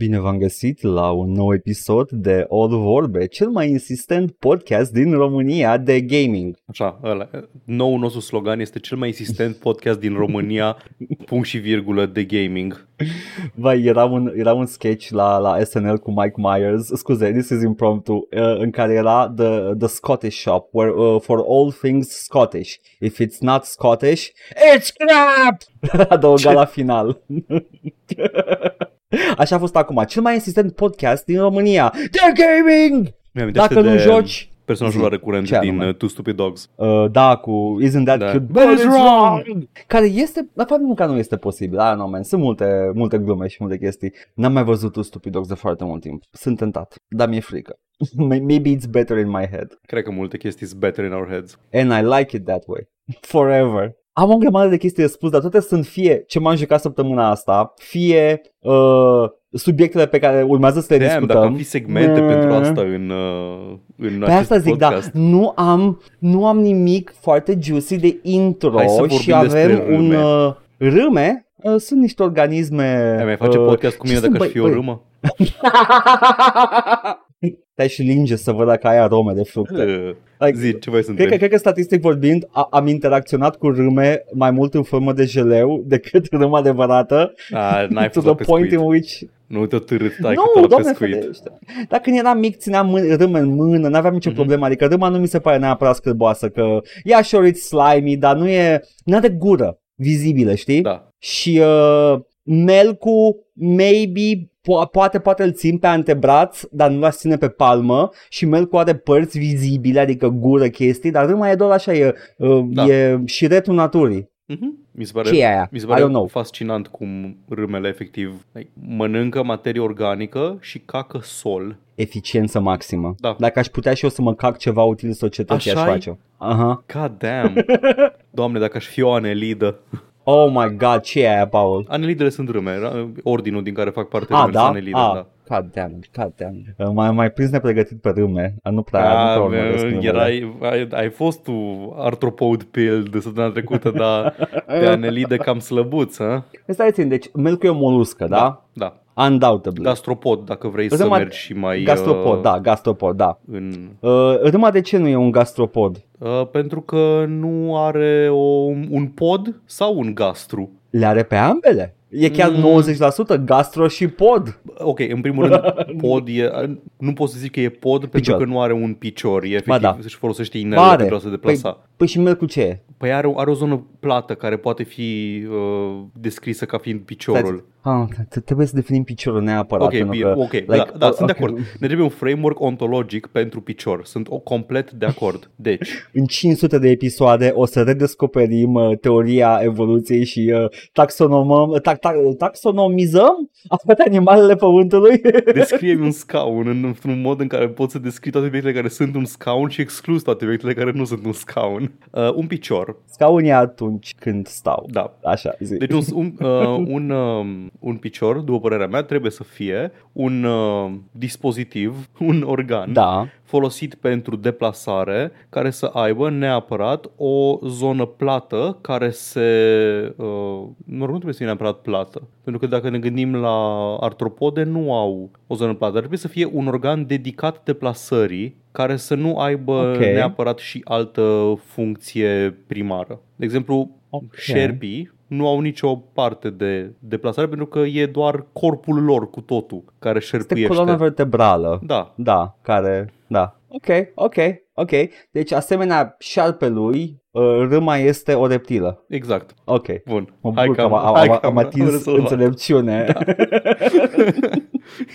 Bine v-am găsit la un nou episod de All Vorbe, cel mai insistent podcast din România de gaming. Așa, ăla. Noul nostru slogan este cel mai insistent podcast din România, punct și virgulă, de gaming. Vai, era un, era un sketch la, la SNL cu Mike Myers, scuze, this is impromptu, uh, în care era the, the Scottish shop, where uh, for all things Scottish. If it's not Scottish, it's crap! Adăuga la final. Așa a fost acum, cel mai insistent podcast din România, The Gaming! Dacă nu de joci, personajul zi. recurent Ce din anume? uh, Two Stupid Dogs. Uh, da, cu Isn't That Da. Cute, but it's wrong! Care este, la fapt nu că nu este posibil, I don't know, man. Sunt multe, multe glume și multe chestii. N-am mai văzut tu Stupid Dogs de foarte mult timp. Sunt tentat, dar mi-e frică. Maybe it's better in my head. Cred că multe chestii sunt better in our heads. And I like it that way. Forever. Am o grămadă de chestii de spus, dar toate sunt fie ce m-am jucat săptămâna asta, fie uh, subiectele pe care urmează să le Damn, discutăm. dacă ar fi segmente Mm. pentru asta în, uh, în Pe acest asta zic, podcast. da, nu am, nu am nimic foarte juicy de intro Hai să vorbim și avem despre un râme. uh, râme. Uh, sunt niște organisme... Ai mai face uh, podcast cu ce mine sunt, dacă aș băi, fi o băi? râmă? Stai și linge să văd dacă ai arome de fructe. Uh, Like, Zi, ce voi Cred că, suntem? cred că statistic vorbind a, am interacționat cu râme mai mult în formă de jeleu decât râmă adevărată Ah, n-ai to fost la the point pescuit. in which Nu te-o târât, ai nu, cât la doamne pescuit. ferește. Dar când eram mic, țineam mân- râme în mână, n-aveam nicio Mhm. problemă. Adică râma nu mi se pare neapărat scârboasă, că yeah, sure, it's slimy, dar nu e, nu are gură vizibilă, știi? Da. Și uh, melcul, maybe, po- poate, poate îl țin pe antebraț, dar nu l-aș ține pe palmă și melcul are părți vizibile, adică gură chestii, dar râma e doar așa, e, uh, Da. e șiretul naturii. Mhm. Mi se pare, Ce e aia? mi se I pare don't know. fascinant cum râmele efectiv like, mănâncă materie organică și cacă sol. Eficiență maximă. Da. Dacă aș putea și eu să mă cac ceva util societății, aș Așa-i? face-o. Aha. God damn. Doamne, dacă aș fi o anelidă. Oh my god, ce e aia, Paul? Anelidele sunt râme, ra- ordinul din care fac parte Ah, râmele da? sunt anelide, ah, da. God damn it, god damn it. Uh, Mai, mai prins nepregătit pe râme. Uh, Nu prea, nu Ah, prea urmăresc man, numele. erai, ai, ai fost tu artropod pill de săptămâna trecută, dar de anelide cam slăbuț, ha? Stai țin, deci melcul e o moluscă, da? Da. Undoubtedly. Gastropod, dacă vrei să Râma- mergi și mai... Gastropod, uh, da, gastropod, da. În, Uh, râma de ce nu e un gastropod? uh, pentru că nu are o, un pod sau un gastru. Le are pe ambele. E chiar Mm. 90% gastro și pod. Ok, în primul rând, pod e... Nu pot să zic că e pod pentru Picior. că nu are un picior. E efectiv, Ba da. își folosește inelele Are. pentru a se deplasa. Păi și melcul ce e? Păi are, o- are o zonă plată care poate fi uh, descrisă ca fiind piciorul. Ah, t- trebuie să definim piciorul neapărat. Ok, pentru bine, că, ok, da, da, sunt de acord. Ne trebuie un framework ontologic pentru picior. Sunt o complet de acord. Deci, În 500 de episoade o să redescoperim uh, teoria evoluției și uh, taxonomăm, ta, ta, taxonomizăm toate animalele pământului. descrie un scaun în, într-un mod în care poți să descrii toate obiectele care sunt un scaun și exclus toate obiectele care nu sunt un scaun. Uh, un picior, Scaun e atunci când stau. da. Așa, zi. Deci un, un, uh, un, uh, un picior, după părerea mea, trebuie să fie un uh, dispozitiv, un organ Da, folosit pentru deplasare care să aibă neapărat o zonă plată care se... Uh, nu, nu trebuie să fie neapărat plată. Pentru că dacă ne gândim la artropode, nu au o zonă plată. Dar trebuie să fie un organ dedicat deplasării care să nu aibă Ok. neapărat și altă funcție primară. De exemplu, Ok. șerpii nu au nicio parte de deplasare pentru că e doar corpul lor cu totul care este șerpuiește. coloana vertebrală. Da, Da, care, da. Ok, ok, ok. Deci asemenea șarpelui, uh, râma este o reptilă. exact. Ok. Bun. Mă Hai bucur că că am, am, hai am, că am atins rezolvat. înțelepciune.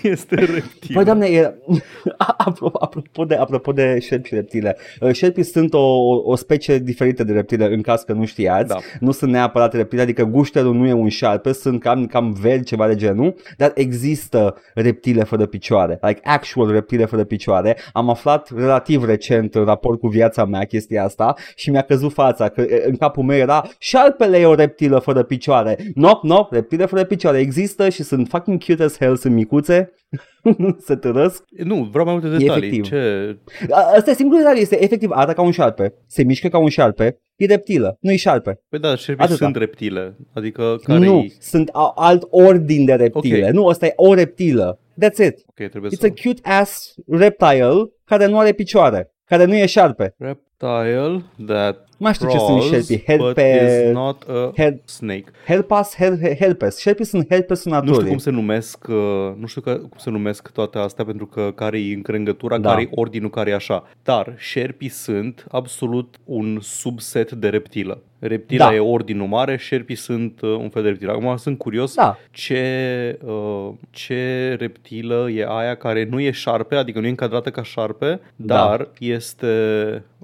este reptil. Păi, doamne, e... apropo, apropo, de, apropo de șerpi și reptile, uh, șerpii sunt o, o, o specie diferită de reptile, în caz că nu știați. Da. Nu sunt neapărat reptile, adică gușterul nu e un șarpe, sunt cam, cam verzi, ceva de genul, dar există reptile fără picioare, like actual reptile fără picioare. Am aflat relativ recent în raport cu viața mea chestia asta și mi-a căzut văzut fața, că e, în capul meu era șarpele e o reptilă fără picioare. Nop, nop, reptile fără picioare există și sunt fucking cute as hell, sunt micuțe, se târăsc. Nu, vreau mai multe detalii. efectiv. Ce... A- Asta e singurul detalii, este efectiv, arată ca un șarpe, se mișcă ca un șarpe, e reptilă, nu e șarpe. Păi da, șerpii Atâta. sunt reptile. Adică care nu, sunt a- alt ordin de reptile, Ok. nu, asta e o reptilă. That's it. Ok, trebuie It's să... a cute ass reptile care nu are picioare, care nu e șarpe. Reptile that Mai știu ce sunt crawls, șerpii, but herpe, is not a her, snake. herpas, her, her, herpes. Șerpii sunt herpesul Nu știu naturii. cum se numesc, uh, nu știu că, cum se numesc toate astea pentru că care e încrengătura, Da. care e ordinul, care e așa. Dar șerpii sunt absolut un subset de reptilă. Reptila Da. e ordinul mare, șerpii sunt uh, un fel de reptilă. Acum sunt curios Da. ce, uh, ce reptilă e aia care nu e șarpe, adică nu e încadrată ca șarpe, Da. dar este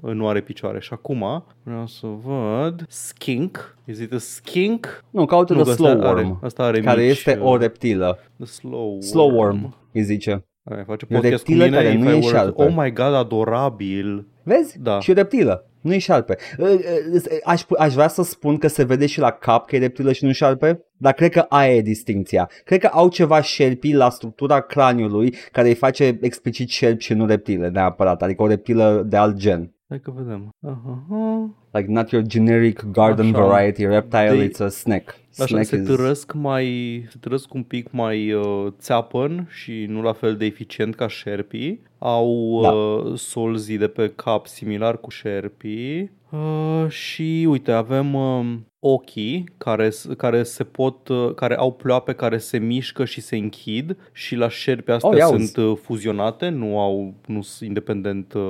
nu are picioare. Și acum vreau să văd skink. Is it a skink? Nu, caută Nu, the că slow ăsta are- worm, ăsta are care mici, este uh, o reptilă. The slow, Slow worm, îi zice. Aia, face E o podcast cu reptilă mine, care if nu I e were- șarpe. Oh my god, adorabil. Vezi? Da. Și o reptilă. Nu e șarpe. Uh, uh, Aș, pu- aș vrea să spun că se vede și la cap că e reptilă și nu șarpe, dar cred că aia e distinția. Cred că au ceva șerpi la structura craniului care îi face explicit șerpi și nu reptile neapărat, adică o reptilă de alt gen. Hai că vedem. Aha. Like not your generic garden Așa. variety reptile, They- it's a snake. Așa, snake se is... târăsc mai, se târăsc un pic mai uh, țeapăn și nu la fel de eficient ca șerpii. Au Da. uh, solzii de pe cap similar cu șerpii. Uh, și uite, avem uh, ochii care, s- care se pot, uh, care au ploape care se mișcă și se închid și la șerpi astea Oh, ia uzi. sunt uh, fuzionate, nu au nu sunt independent uh,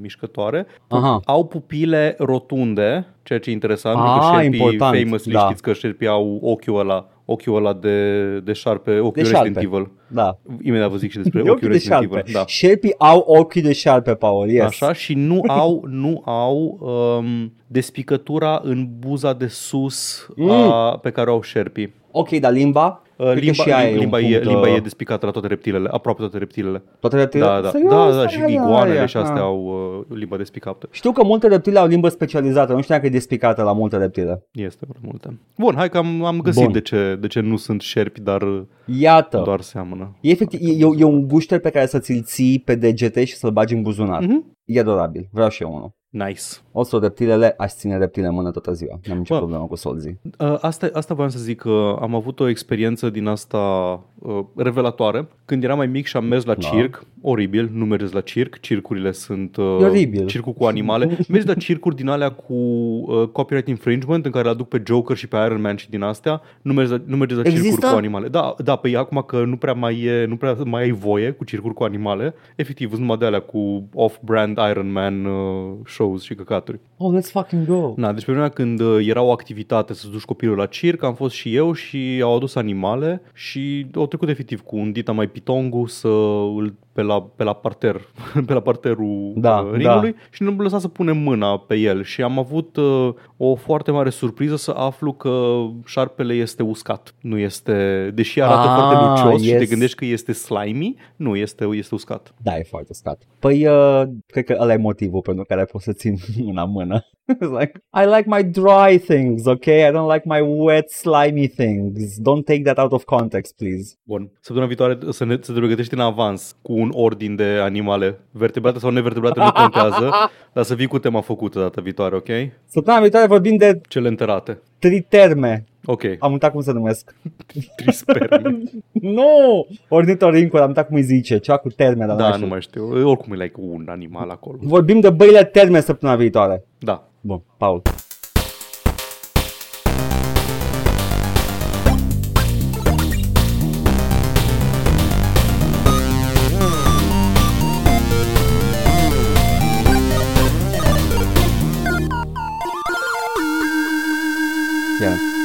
mișcătoare. Aha. Au pupile rotunde, ceea ce e interesant, Ah, pentru că șerpii important, famously da. știți că șerpii au ochiul ăla, ochiul ăla de, de șarpe, ochiul De Resident șarpe. Evil. Da. Imediat vă zic și despre E ochiul ochii de Resident șarpe. Evil. Da. Șerpii au ochii de șarpe, Paul, yes. Așa și nu au, nu au um, despicătura în buza de sus Mm. a, pe care o au șerpii. Ok, dar limba? Uh, Cred că Limba, și aia e un limba, e, punct, limba uh, e despicată la toate reptilele, aproape toate reptilele. Toate reptilele? Da, da, Serios? da, da, și Aia, aia, iguanele aia. și astea Ah. au uh, limba despicată. Știu că multe reptile au limbă specializată, nu știam că e despicată la multe reptile. Este prea multe. Bun, hai că am, am găsit Bun. de ce, de ce nu sunt șerpi, dar Iată, doar seamănă. e, efectiv, e, e, e un gușter pe care să ți-l ții pe degete și să-l bagi în buzunar. Mhm. E adorabil, vreau și eu unul. Nice. O să reptilele, aș ține reptile în mână toată ziua. Nu am nicio Bă. problemă cu solzii. Uh, Asta, asta voiam să zic că am avut o experiență din asta uh, revelatoare. Când eram mai mic și am mers la Da. circ, oribil, nu mergeți la circ, circurile sunt uh, E oribil. circul cu animale. Mergi la circuri din alea cu uh, copyright infringement în care îl aduc pe Joker și pe Iron Man și din astea. Nu mergi la, nu mergeți la Există? circuri cu animale. Da, da, pe acum că nu prea mai e, nu prea mai ai voie cu circuri cu animale. Efectiv, sunt numai de alea cu off-brand Iron Man uh, shows și căcaturi. Oh, let's fucking go! Na, deci pe vremea când uh, era o activitate să duci copilul la circ, am fost și eu și au adus animale și au trecut efectiv cu un dita mai pitongu să îl pe la, pe la parter, pe la parterul Da, uh, ringului și nu am lăsat să punem mâna pe el și am avut uh, o foarte mare surpriză să aflu că șarpele este uscat. Nu este, deși arată Ah, foarte lucios și te yes. gândești că este slimy, nu, este, este uscat. Da, e foarte uscat. Păi, uh, cred că ăla e motivul pentru care pot să țin una în mână. It's like, I like my dry things, okay? I don't like my wet, slimy things. Don't take that out of context, please. Bun. Săptămâna viitoare să, ne, să te pregătești în avans cu un ordin de animale, vertebrate sau nevertebrate, nu contează, dar să vii cu tema făcută data viitoare, ok? Săptămâna viitoare vorbim de Cele înterate. triterme. Ok, Am uitat cum se numesc. trisperme. nu! Ornitorincul, am uitat cum îi zice. Ceva cu terme, dar da, știu. nu mai știu. Oricum e like un animal acolo. Vorbim de băile terme săptămâna viitoare. Da. Bun, Paul.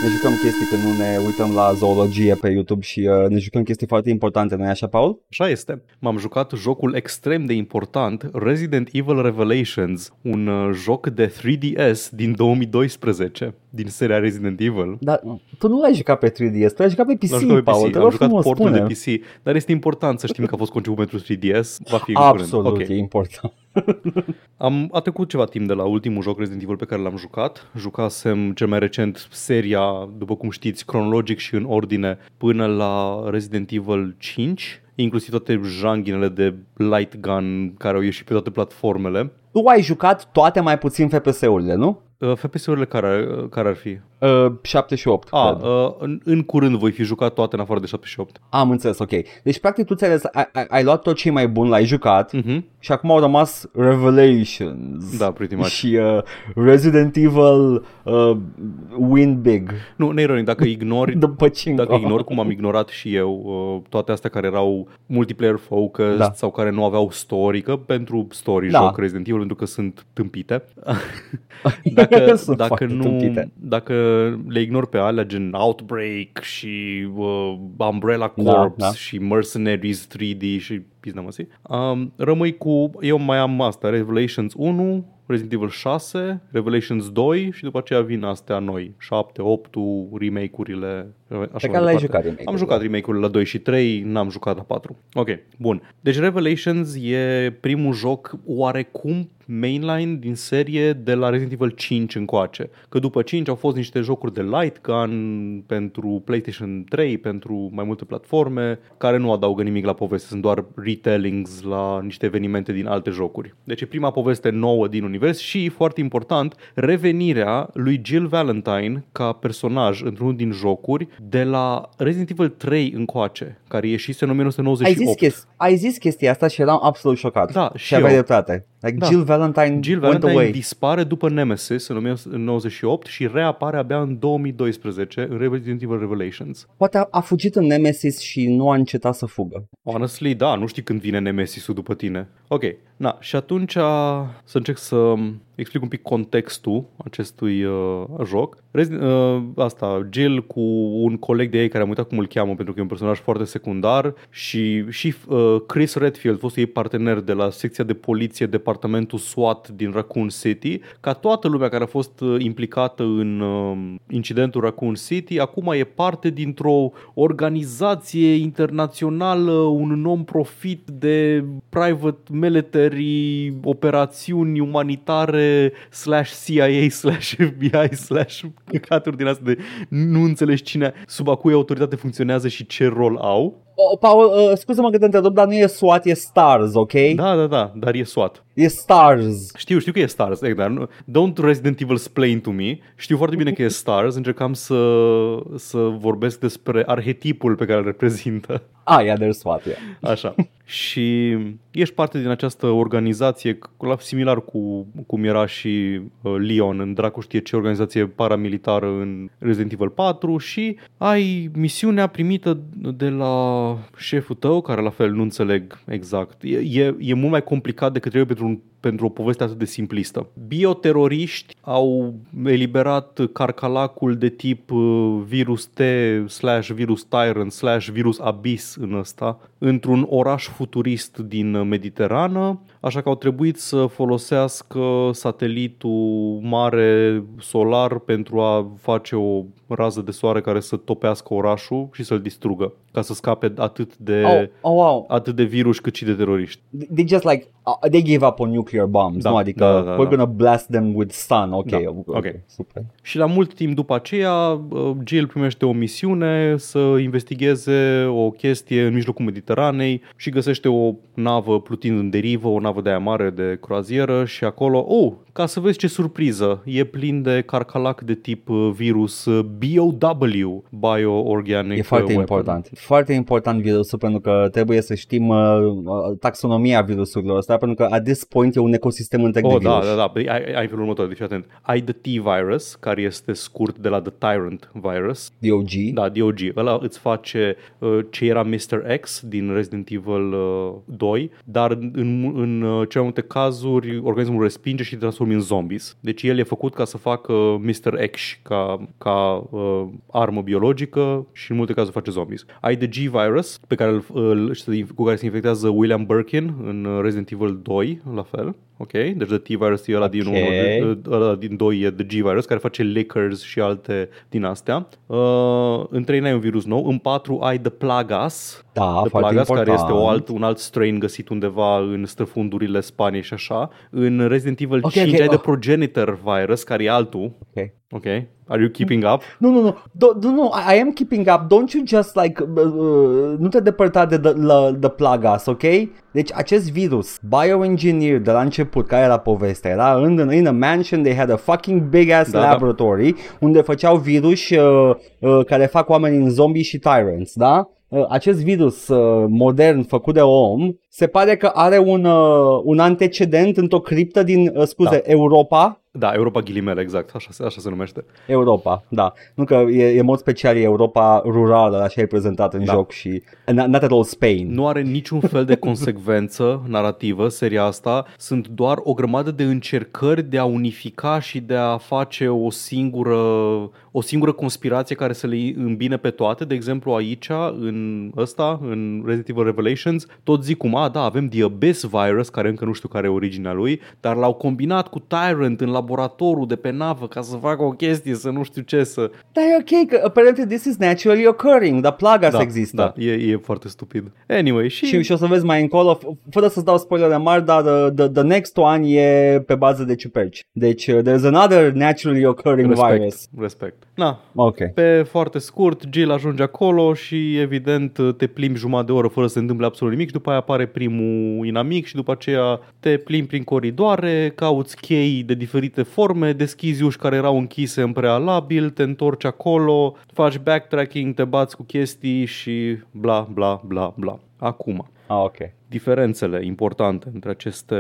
Ne jucăm chestii când nu ne uităm la zoologie pe YouTube și uh, ne jucăm chestii foarte importante, nu-i așa, Paul? Așa este. M-am jucat jocul extrem de important Resident Evil Revelations, un uh, joc de 3DS din 2012, din seria Resident Evil. Dar tu nu l-ai jucat pe 3DS, tu l-ai jucat pe PC, L-am jucat pe Paul, PC, te am rog jucat frumos, portul spune. de PC, dar este important să știm că a fost conceput pentru 3DS, va fi în Absolut, curând. e Ok. important. Am a trecut ceva timp de la ultimul joc Resident Evil pe care l-am jucat. Jucasem cel mai recent seria, după cum știți, cronologic și în ordine până la Resident Evil 5 inclusiv toate janghinele de light gun care au ieșit pe toate platformele. Tu ai jucat toate mai puțin FPS-urile, nu? Uh, FPS-urile care, uh, care ar fi? Uh, 7 și 8. A, cred. uh, în, în curând voi fi jucat toate în afară de 7 și 8. Am înțeles, ok. Deci, practic, tu ți-ai, ales- ai, ai, ai luat tot ce e mai bun, l-ai jucat Mm-hmm. și acum au rămas Revelations. Da, pretty much. Și uh, Resident Evil uh, Win Big. Nu, neironic, dacă ignori The Pachinko. Dacă ignori cum am ignorat și eu uh, toate astea care erau multiplayer focused Da. sau care nu aveau story, că pentru story Da. joc Resident Evil pentru că sunt tâmpite. dacă, Sunt dacă, foarte nu, tâmpite. dacă le ignori pe alea gen Outbreak și uh, Umbrella Da, Corps da. și Mercenaries 3D și pizda măsii, um, rămâi cu, eu mai am asta, Revelations 1, Resident Evil 6, Revelations 2 și după aceea vin astea noi, 7, 8 remake-urile. Așa Pe mai care le-ai departe. jucat remake-urile. Am jucat remake-urile la 2 și 3, n-am jucat la 4. Ok, bun. Deci Revelations e primul joc oarecum mainline din serie de la Resident Evil 5 încoace. Că după 5 au fost niște jocuri de light gun pentru PlayStation 3, pentru mai multe platforme, care nu adaugă nimic la poveste, sunt doar retellings la niște evenimente din alte jocuri. Deci e prima poveste nouă din univers și, foarte important, revenirea lui Jill Valentine ca personaj într-unul din jocuri de la Resident Evil 3 încoace, care ieșise în Ai 1998. zis, chesti- ai zis chestia asta și eram absolut șocat. Da, și și aveai eu. dreptate. Like Da. Jill Valentine Jill went Valentine away. dispare după Nemesis în 1998 și reapare abia în 2012 în Resident Evil Revelations. Poate a, a fugit în Nemesis și nu a încetat să fugă. Honestly, da, nu știi când vine Nemesis-ul după tine. Ok, na, și atunci să încerc să explic un pic contextul acestui uh, joc. Rezi- uh, asta, Jill cu un coleg de ei care am uitat cum îl cheamă pentru că e un personaj foarte secundar și, și uh, Chris Redfield, fostul ei partener de la secția de poliție, departamentul SWAT din Raccoon City, ca toată lumea care a fost uh, implicată în uh, incidentul Raccoon City, acum e parte dintr-o organizație internațională, un non-profit de private military operațiuni umanitare slash CIA slash FBI slash căcaturi din astea de nu înțelegi cine, sub a cui autoritate funcționează și ce rol au. O, Paul, uh, scuze-mă că te întrerup, dar nu e SWAT, e STARS, ok? Da, da, da, dar e SWAT. E STARS. Știu, știu că e Stars, exact, dar nu, don't Resident Evil explain to me. Știu foarte bine că e Stars, încercam să, să vorbesc despre arhetipul pe care îl reprezintă. Ah, yeah, there's SWAT, yeah. Așa. și ești parte din această organizație, la similar cu cum era și uh, Leon în dracu știe ce organizație paramilitară în Resident Evil 4 și ai misiunea primită de la șeful tău, care la fel nu înțeleg exact. E, e, e mult mai complicat decât trebuie pentru un pentru o poveste atât de simplistă. Bioteroriști au eliberat carcalacul de tip uh, virus T slash virus Tyrant slash virus Abyss în ăsta într-un oraș futurist din uh, Mediterană, așa că au trebuit să folosească satelitul mare solar pentru a face o rază de soare care să topească orașul și să-l distrugă, ca să scape atât de, Oh, oh, wow. atât de virus cât și de teroriști. They just like, uh, they gave up on nuclear bombs, Da, nu? Adică, da, da, da, we're da. gonna blast them with sun, ok, Da, ok, ok. super. Și la mult timp după aceea, uh, Jill primește o misiune să investigheze o chestie în mijlocul Mediteranei și găsește o navă plutind în derivă, o navă de aia mare de croazieră și acolo, oh, ca să vezi ce surpriză, e plin de carcalac de tip uh, virus uh, BOW, Bioorganic E foarte Weapon. important. Foarte important virusul pentru că trebuie să știm uh, uh, taxonomia virusurilor ăsta pentru că at this point e un ecosistem întreg Oh, de da, virus. da, da. Păi ai, ai felul următor, deci fii atent. Ai The T-Virus, care este scurt de la The Tyrant Virus. DOG. Da, DOG. Ăla îți face uh, ce era Mr. X din Resident Evil uh, 2, dar în, în uh, cele mai multe cazuri organismul respinge și te transformi în zombies. Deci el e făcut ca să facă Mr. X ca, ca uh, armă biologică și în multe cazuri face zombies. Ai The G-Virus, pe care îl, îl, cu care se infectează William Birkin în uh, Resident Evil 2, la fel. Ok, deci the T-virus e ăla din, Ok. unul, ăla din doi e the G-virus care face lickers și alte din astea. Uh, în 3 ai un virus nou, în 4 ai the Plagas, Da, The foarte Plagas, important. care este o alt, un alt strain găsit undeva în străfundurile Spaniei și așa. În Resident Evil Ok, 5 ok, ai The oh. Progenitor Virus, care e altul. Ok. Ok, are you keeping up? Nu, nu, nu, Do- nu, nu, I I am keeping up, don't you just like, uh, uh, nu te depărta de the, la, the plagas, ok? Deci acest virus, bioengineer de la început, care era povestea? Era în, in a mansion, they had a fucking big ass Da, da. laboratory, unde făceau virus uh, uh, care fac oameni în zombie și tyrants, da? Uh, acest virus uh, modern făcut de om se pare că are un, uh, un antecedent într-o criptă din, uh, scuze, Da. Europa, Da, Europa ghilimele, exact, așa, se- așa se numește. Europa, da. Nu că e, e în mod special e Europa rurală, așa e prezentat în Da. joc și not, not at all Spain. Nu are niciun fel de consecvență narrativă seria asta, sunt doar o grămadă de încercări de a unifica și de a face o singură, o singură conspirație care să le îmbine pe toate. De exemplu, aici, în ăsta, în Resident Evil Revelations, tot zic cum, a, da, avem The Abyss Virus, care încă nu știu care e originea lui, dar l-au combinat cu Tyrant în laboratorul de pe navă ca să facă o chestie, să nu știu ce, să... Dar e ok, că apparently this is naturally occurring, dar plaga Da, există. Da, e, e foarte stupid. Anyway, și... Și, și o să vezi mai încolo, f- fără să-ți dau spoilere mari, dar uh, the, the next one e pe bază de ciuperci. Deci uh, there's another naturally occurring respect, virus. respect. Na, Ok. Pe foarte scurt, Jill ajunge acolo și evident te plimbi jumătate de oră fără să se întâmple absolut nimic și după aia apare primul inamic și după aceea te plimbi prin coridoare, cauți chei de diferite forme, deschizi uși care erau închise în prealabil, te întorci acolo, faci backtracking, te bați cu chestii și bla bla bla bla. Acum, Ah, ok. diferențele importante între aceste,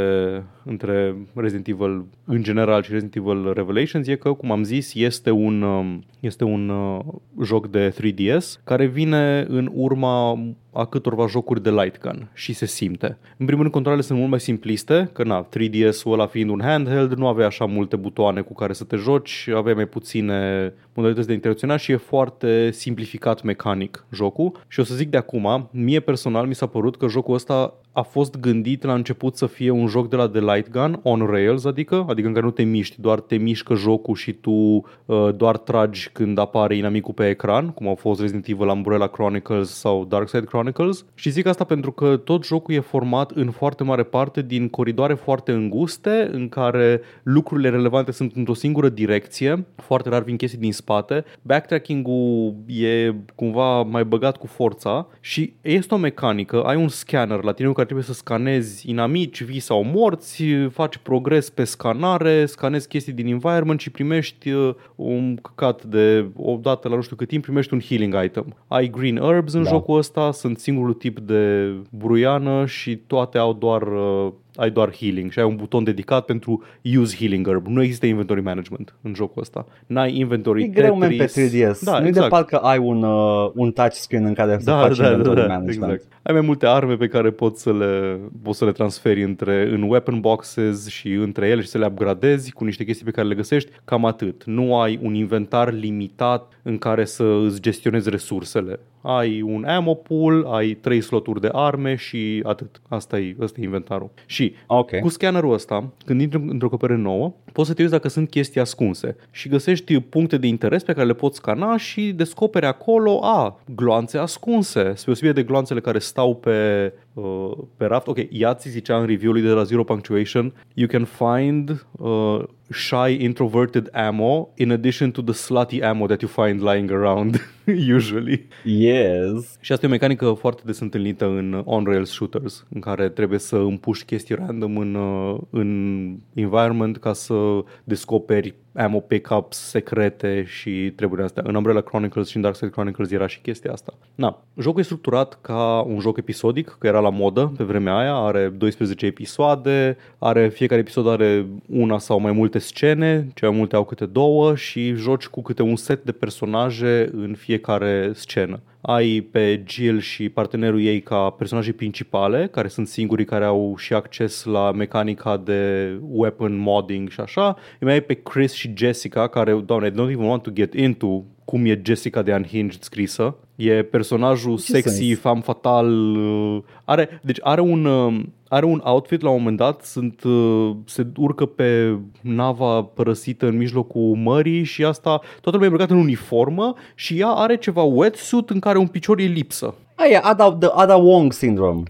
între Resident Evil în general și Resident Evil Revelations e că, cum am zis, este un, um, este un uh, joc de 3DS care vine în urma a câtorva jocuri de light gun și se simte. În primul rând, controlele sunt mult mai simpliste, că na, 3DS-ul ăla fiind un handheld, nu avea așa multe butoane cu care să te joci, avea mai puține modalități de interacționat și e foarte simplificat mecanic jocul. Și o să zic de acum, mie personal mi s-a părut că jocul ăsta a fost gândit la început să fie un joc de la de light gun, on rails, adică, adică în care nu te miști, doar te mișcă jocul și tu uh, doar tragi când apare inamicul pe ecran, cum au fost Resident Evil Umbrella Chronicles sau Dark Side Chronicles. Și zic asta pentru că tot jocul e format în foarte mare parte din coridoare foarte înguste, în care lucrurile relevante sunt într-o singură direcție, foarte rar vin chestii din spate, backtracking-ul e cumva mai băgat cu forța și este o mecanică, ai un scanner la tine cu care trebuie să scanezi inamici, vii sau morți, faci progres pe scanare, scanezi chestii din environment și primești uh, un căcat de o dată la nu știu cât timp primești un healing item. Ai green herbs în Da. jocul ăsta, sunt singurul tip de bruiană și toate au doar uh, ai doar healing și ai un buton dedicat pentru use healing herb. Nu există inventory management în jocul ăsta. N-ai inventory E greu, man, pe Tetris. 3DS. Da, nu-i exact. de parcă ai un, uh, un touchscreen în care să Da, faci da, da, inventory da, management. exact. Ai mai multe arme pe care poți să le, poți să le transferi între, în weapon boxes și între ele și să le upgradezi cu niște chestii pe care le găsești. Cam atât. Nu ai un inventar limitat în care să îți gestionezi resursele. Ai un ammo pool, ai trei sloturi de arme și atât. Asta e, asta e inventarul. Și Ok. cu scannerul ăsta, când intri într-o căpere nouă, poți să te uiți dacă sunt chestii ascunse și găsești puncte de interes pe care le poți scana și descoperi acolo, a, gloanțe ascunse, spre deosebire de gloanțele care stau pe, uh, pe raft. Ok, Iați zicea în review-ului de la Zero Punctuation, you can find uh, shy introverted ammo in addition to the slutty ammo that you find lying around usually. Yes. Și asta e o mecanică foarte des întâlnită în on-rails shooters, în care trebuie să împuși chestii random în, uh, în environment ca să descoperi ammo pickups secrete și treburile astea. În Umbrella Chronicles și în Dark Side Chronicles era și chestia asta. Na, jocul e structurat ca un joc episodic, că era la modă pe vremea aia, are 12 episoade, are fiecare episod are una sau mai multe scene, cele mai multe au câte două și joci cu câte un set de personaje în fiecare scenă ai pe Jill și partenerul ei ca personaje principale, care sunt singurii care au și acces la mecanica de weapon modding și așa. Îi mai ai pe Chris și Jessica, care, doamne, I don't even want to get into cum e Jessica de Unhinged scrisă. E personajul Ce sexy, sens? fam fatal. uh, Are, deci are un, uh, are un outfit la un moment dat, sunt, uh, se urcă pe nava părăsită în mijlocul mării și asta, toată lumea e îmbrăcată în uniformă și ea are ceva wetsuit în care un picior e lipsă. Aia, Ada, the Ada Wong syndrome.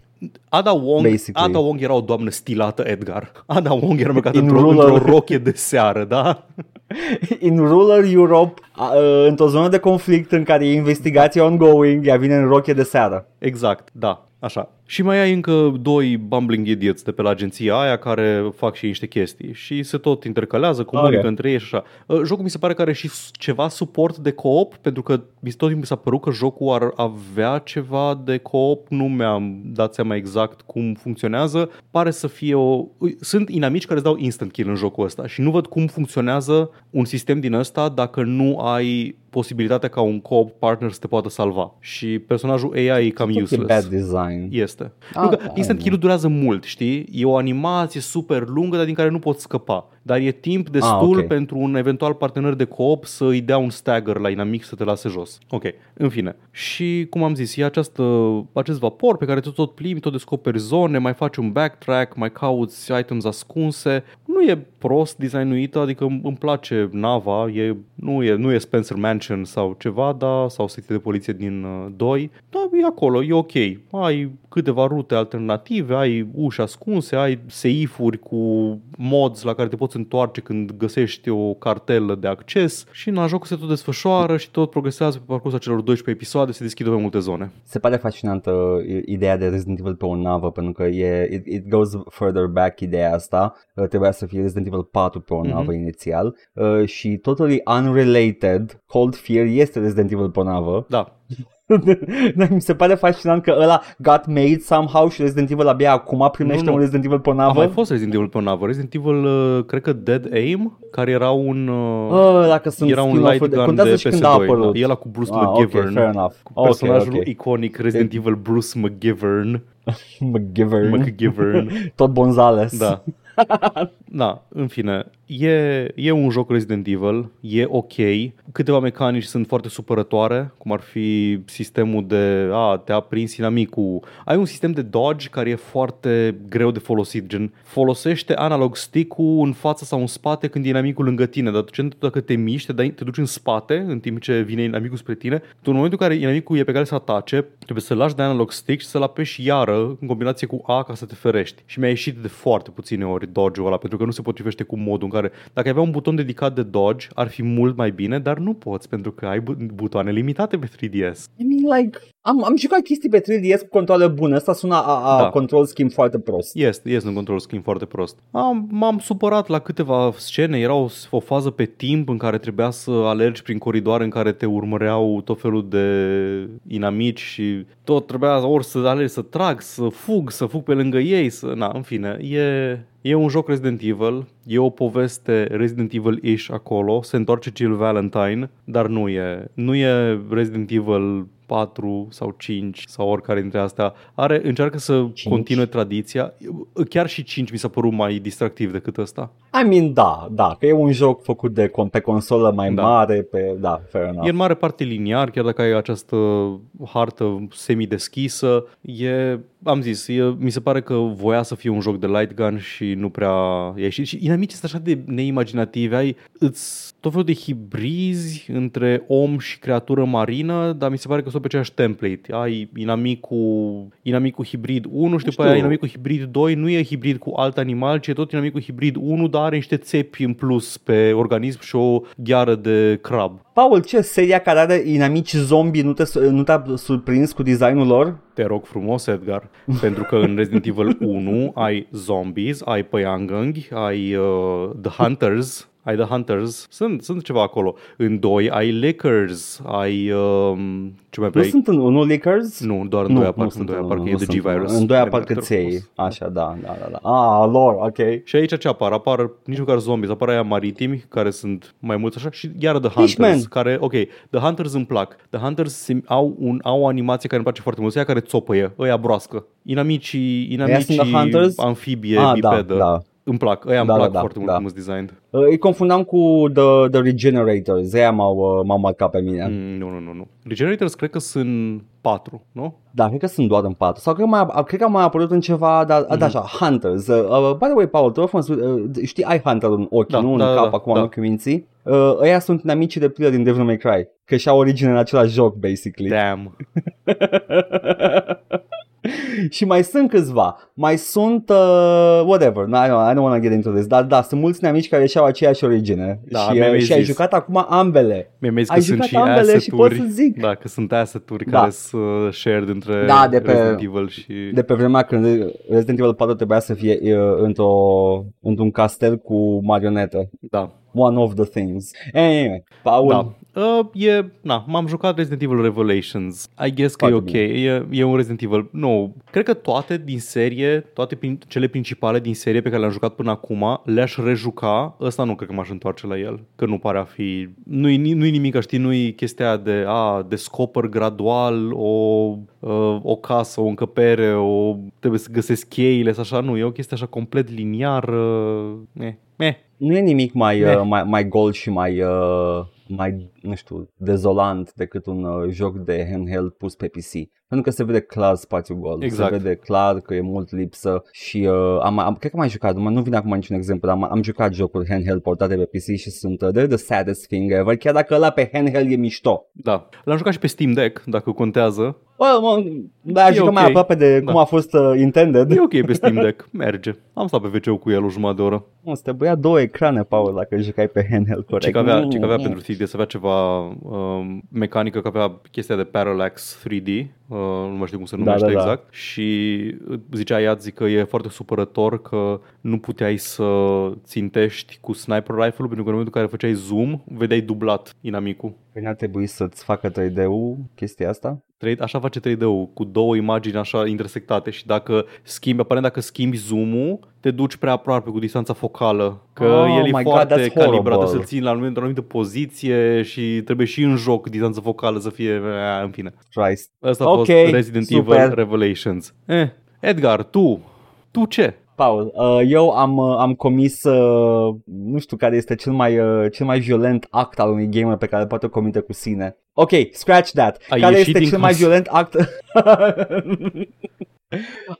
Ada Wong, Basically. Ada Wong era o doamnă stilată, Edgar. Ada Wong era îmbrăcată In într-o, rural- într-o rochie de seară, da? In rural Europe, a, a, într-o zonă de conflict în care e investigație ongoing, ea vine în rochie de seară. Exact, da, așa. Și mai ai încă doi bumbling idiots de pe la agenția aia care fac și niște chestii și se tot intercalează, comunică Ok. între ei și așa. Uh, Jocul mi se pare că are și s- ceva suport de co-op, pentru că mi se tot timpul mi s-a părut că jocul ar avea ceva de co-op, nu mi-am dat seama exact cum funcționează. Pare să fie o... Ui, Sunt inamici care îți dau instant kill în jocul ăsta și nu văd cum funcționează un sistem din ăsta dacă nu ai posibilitatea ca un co-op partner să te poată salva. Și personajul AI e cam Tot e useless. bad design. Este. Ah, nu că da, instant da. kill durează mult, știi? E o animație super lungă, dar din care nu poți scăpa. Dar e timp destul ok. pentru un eventual partener de co-op să îi dea un stagger la inamic să te lase jos. Ok, în fine. Și cum am zis, e această, acest vapor pe care tu tot plimbi, tot descoperi zone, mai faci un backtrack, mai cauți items ascunse. Nu e prost designuită, adică îmi îmi place nava, e, nu, e, nu e Spencer Mansion sau ceva, da, sau secție de poliție din uh, 2, dar e acolo, e ok. Ai câteva rute alternative, ai uși ascunse, ai seifuri cu mods la care te poți întoarce când găsești o cartelă de acces și na, jocul se tot desfășoară și tot progresează pe parcursul celor 12 episoade, se deschid mai multe zone. Se pare fascinantă uh, ideea de Resident Evil pe o navă, pentru că e, it, it goes further back ideea asta. Uh, trebuia să fie Resident Evil 4 pe o Mhm. navă inițial uh, și totally unrelated, Cold Fear este Resident Evil pe o navă. Da, Dar Mi se pare fascinant că ăla got made somehow și Resident Evil abia acum primește Nu, nu. un Resident Evil pe o a navă. mai fost Resident Evil pe o navă. Resident Evil, uh, cred că Dead Aim, care era un... uh, Uh, dacă sunt era un spin-off-uri light de... gun Contează de și când a PS2. apărut. Da. E la cu Bruce Ah, ok, McGivern. fair enough. Cu Ok, personajul ok. iconic Resident Evil Bruce McGivern. McGivern. McGivern. Tot Bonzales. Da. da, în fine, e, e un joc Resident Evil, e ok. Câteva mecanici sunt foarte supărătoare, cum ar fi sistemul de a, te-a prins inamicul. Ai un sistem de dodge care e foarte greu de folosit, gen folosește analog stick-ul în față sau în spate când e inamicul lângă tine, dar tu dacă te miști, te, dai, te duci în spate în timp ce vine inamicul spre tine, tu în momentul în care inamicul e pe care să atace, trebuie să lași de analog stick și să-l apeși iară în combinație cu A ca să te ferești. Și mi-a ieșit de foarte puține ori dodge-ul ăla, pentru că nu se potrivește cu modul în care dacă avea un buton dedicat de dodge, ar fi mult mai bine, dar nu poți pentru că ai bu- butoane limitate pe 3DS. I mean, like, am, am jucat chestii pe 3DS cu controle bune. Asta sună a, a Da. control schimb foarte prost. Este, este un control schimb foarte prost. Am, m-am supărat la câteva scene, era o, o fază pe timp în care trebuia să alergi prin coridoare în care te urmăreau tot felul de inamici și tot trebuia ori să alergi, să trag, să fug, să fug pe lângă ei, să... Na, în fine, e, e un joc Resident Evil, e o poveste Resident Evil-ish acolo, se întoarce Jill Valentine, dar nu e, nu e Resident Evil 4 sau 5 sau oricare dintre astea. Are, încearcă să Cinci? continue tradiția. Chiar și 5 mi s-a părut mai distractiv decât ăsta. I mean, da, da, că e un joc făcut de pe consolă mai Da. mare, pe, da, fair enough. E în mare parte liniar, chiar dacă ai această hartă semideschisă. E, am zis, e, mi se pare că voia să fie un joc de light gun și nu prea i-a ieșit. Și inamicii sunt așa de neimaginative. Ai îți tot felul de hibrizi între om și creatură marină, dar mi se pare că sunt pe aceeași template. Ai inamicul, inamicul hibrid 1 și după știu. aia inamicul hibrid 2 nu e hibrid cu alt animal, ci e tot inamicul hibrid 1, dar are niște țepi în plus pe organism și o gheară de crab. Paul, ce seria care are inamici zombie nu, te, nu te-a surprins cu designul lor? Te rog frumos, Edgar, pentru că în Resident Evil 1 ai zombies, ai păiangănghi, ai uh, The Hunters, ai The Hunters, sunt, sunt ceva acolo. În 2 ai Lickers, ai... Um, ce mai Nu vrei? sunt în unul Lickers? Nu, doar în nu, 2 nu apar, în sunt 2 în apar, că unul, e nu The sunt în G-Virus. unul. În doi apar Edgar, te rog căței. frumos. Așa, da, da, da, da. Ah, lor, ok. Și aici ce apar? Apar nici măcar zombies, apar aia maritimi, care sunt mai mulți așa, și iară The Hunters, Fishman. care, ok, The Hunters îmi plac. The Hunters sim- au, un, au o animație care îmi place foarte mult, ăia care țopăie, ăia broască. Inamicii, Ăia sunt The inamicii Hunters? amfibie, ah, da, bipedă. da. Îmi plac, ăia îmi Da, plac da, da, foarte mult da. cum sunt designed. Uh, îi confundam cu The, the Regenerators, ăia m-au, uh, m-au marcat pe mine. Mm. Mm, nu, nu, nu, nu. Regenerators cred că sunt patru, nu? Da, cred că sunt doar în patru. Sau cred că, mai, a- cred că a mai apărut în ceva, dar mm-hmm. da, așa, Hunters. Uh, uh, by the way, Paul, tu uh, știi, ai Hunter în ochi, Da, nu? În da, da, cap, da, acum da. în ochiul minții. Uh, ăia sunt amicii de pildă din Devil May Cry. Că și-au origine în același joc, basically. Damn. și mai sunt câțiva. Mai sunt, uh, whatever, no, I don't, I don't want to get into this. Dar da, sunt mulți neamici care și-au aceeași origine. Da, și, mi-ai uh, și ai zis. jucat acum ambele. Mi-am zis că Ai sunt jucat și ambele și pot asset-uri. să zic. Da, că sunt asset-uri Da. care sunt uh, shared între Da, de pe- Resident Evil și... De pe vremea când Resident Evil 4 trebuia să fie uh, într-o, într-un castel cu marionetă. Da. One of the things. Anyway, Paul, Da. Uh, e, na, m-am jucat Resident Evil Revelations. I guess că Foarte e ok. E, e un Resident Evil. Nu, cred că toate din serie, toate prin, cele principale din serie pe care le-am jucat până acum, le-aș rejuca. Ăsta nu cred că m-aș întoarce la el. Că nu pare a fi... Nu-i, nu-i nimic, știi, nu-i chestia de a, descoper gradual o, uh, o casă, o încăpere, o, trebuie să găsesc cheile, sau așa. Nu, e o chestie așa complet liniară. Eh, eh. nu e nimic mai, Ne. uh, mai, mai gol și mai, uh, mai, nu știu, dezolant decât un uh, joc de handheld pus pe PC. Pentru că se vede clar spațiul gol. Exact. Se vede clar că e mult lipsă și uh, am, am, cred că am mai jucat, nu, nu vine acum niciun exemplu, dar am, am jucat jocuri handheld portate pe PC și sunt uh, they're the saddest thing ever, chiar dacă ăla pe handheld e mișto. Da. L-am jucat și pe Steam Deck, dacă contează. Well, mă, da, E jucăm ok. mai aproape de Da. cum a fost uh, intended. E ok pe Steam Deck, merge. Am stat pe wc cu el o jumătate de oră. Nu, îți trebuia două ecrane, Paul, dacă jucai pe handheld corect. Ce că avea, Nu, ce că avea nu. pentru 3D, să avea ceva um, mecanică, că avea chestia de parallax 3D, uh, nu mai știu cum se numește da, da. exact, și zicea ea, zic că e foarte supărător că nu puteai să țintești cu sniper rifle-ul, pentru că în momentul în care făceai zoom, vedeai dublat inamicul. Păi n-ar trebui să-ți facă 3D-ul chestia asta? 3D, așa face 3D-ul, cu două imagini așa intersectate și dacă schimbi, aparent dacă schimbi zoom-ul, te duci prea aproape cu distanța focală. Că Oh el e my God, foarte that's calibrat, horrible. trebuie să-l ții la o anumită, o anumită poziție și trebuie și în joc distanța focală să fie, eh, în fine. Christ. Asta a Ok, fost Resident super. Evil Revelations. Eh, Edgar, tu, tu ce? Paul, uh, eu am, uh, am comis, uh, nu știu care este cel mai, uh, cel mai violent act al unui gamer pe care îl poate comite cu sine. Ok, scratch that. Ai care ieșit este din cel mai casă. violent act?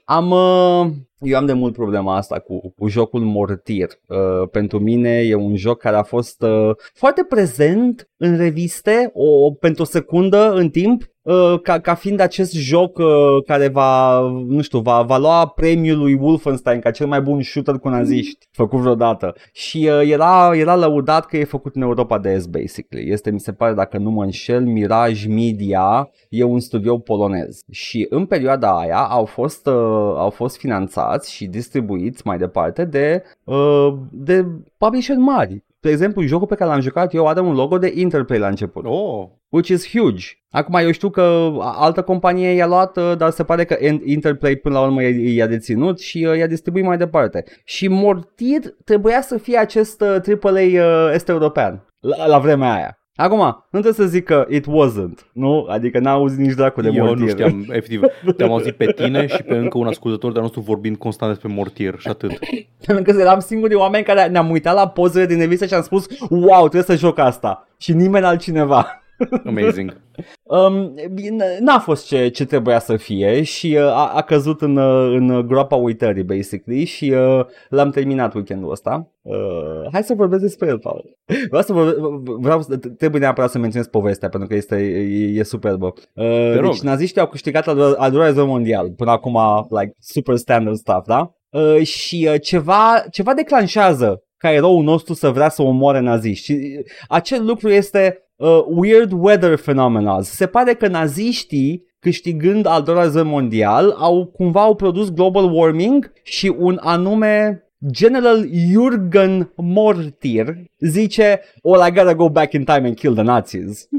am, uh, eu am de mult problema asta cu, cu jocul Mortir. Uh, pentru mine e un joc care a fost uh, foarte prezent în reviste o, pentru o secundă în timp uh, ca, ca fiind acest joc uh, care va, nu știu, va, va lua premiul lui Wolfenstein ca cel mai bun shooter cu naziști făcut vreodată. Și uh, era, era lăudat că e făcut în Europa de Est, basically. Este, mi se pare, dacă nu mă înșel, Mirage Media e un studio polonez. Și în perioada aia au fost, uh, au fost finanțați și distribuiți mai departe de, uh, de publisher mari. De exemplu, jocul pe care l-am jucat eu are un logo de Interplay la început Oh, which is huge. Acum eu știu că altă companie i-a luat, uh, dar se pare că Interplay până la urmă i- i-a deținut și uh, i-a distribuit mai departe. Și Mortir trebuia să fie acest uh, AAA uh, est european la, la vremea aia. Acum, nu trebuie să zic că it wasn't, nu? Adică n-auzi nici dracu de eu Mortir. nu știam, efectiv, te-am auzit pe tine și pe încă un ascultător de-al nostru vorbind constant despre mortir și atât. Pentru că eram singurii oameni care ne-am uitat la pozele din revistă și am spus Wow, trebuie să joc asta. Și nimeni altcineva. Amazing. Um, bine, n-a fost ce, ce trebuia să fie și uh, a, a căzut în, uh, în groapa uitării, basically, și uh, l-am terminat weekendul ăsta. Uh, hai să vorbesc despre el, Paul. Vreau să vorbe, vreau, să- trebuie neapărat să menționez povestea, pentru că este, e, e superbă. Uh, rog. deci naziștii au câștigat al, doilea- al doilea război mondial, până acum, like, super standard stuff, da? Uh, și uh, ceva, ceva declanșează ca eroul nostru să vrea să omoare naziști. Și uh, acel lucru este uh, weird weather phenomena. Se pare că naziștii câștigând al doilea război mondial au cumva au produs global warming și un anume General Jürgen Mortir zice Well, I gotta go back in time and kill the Nazis.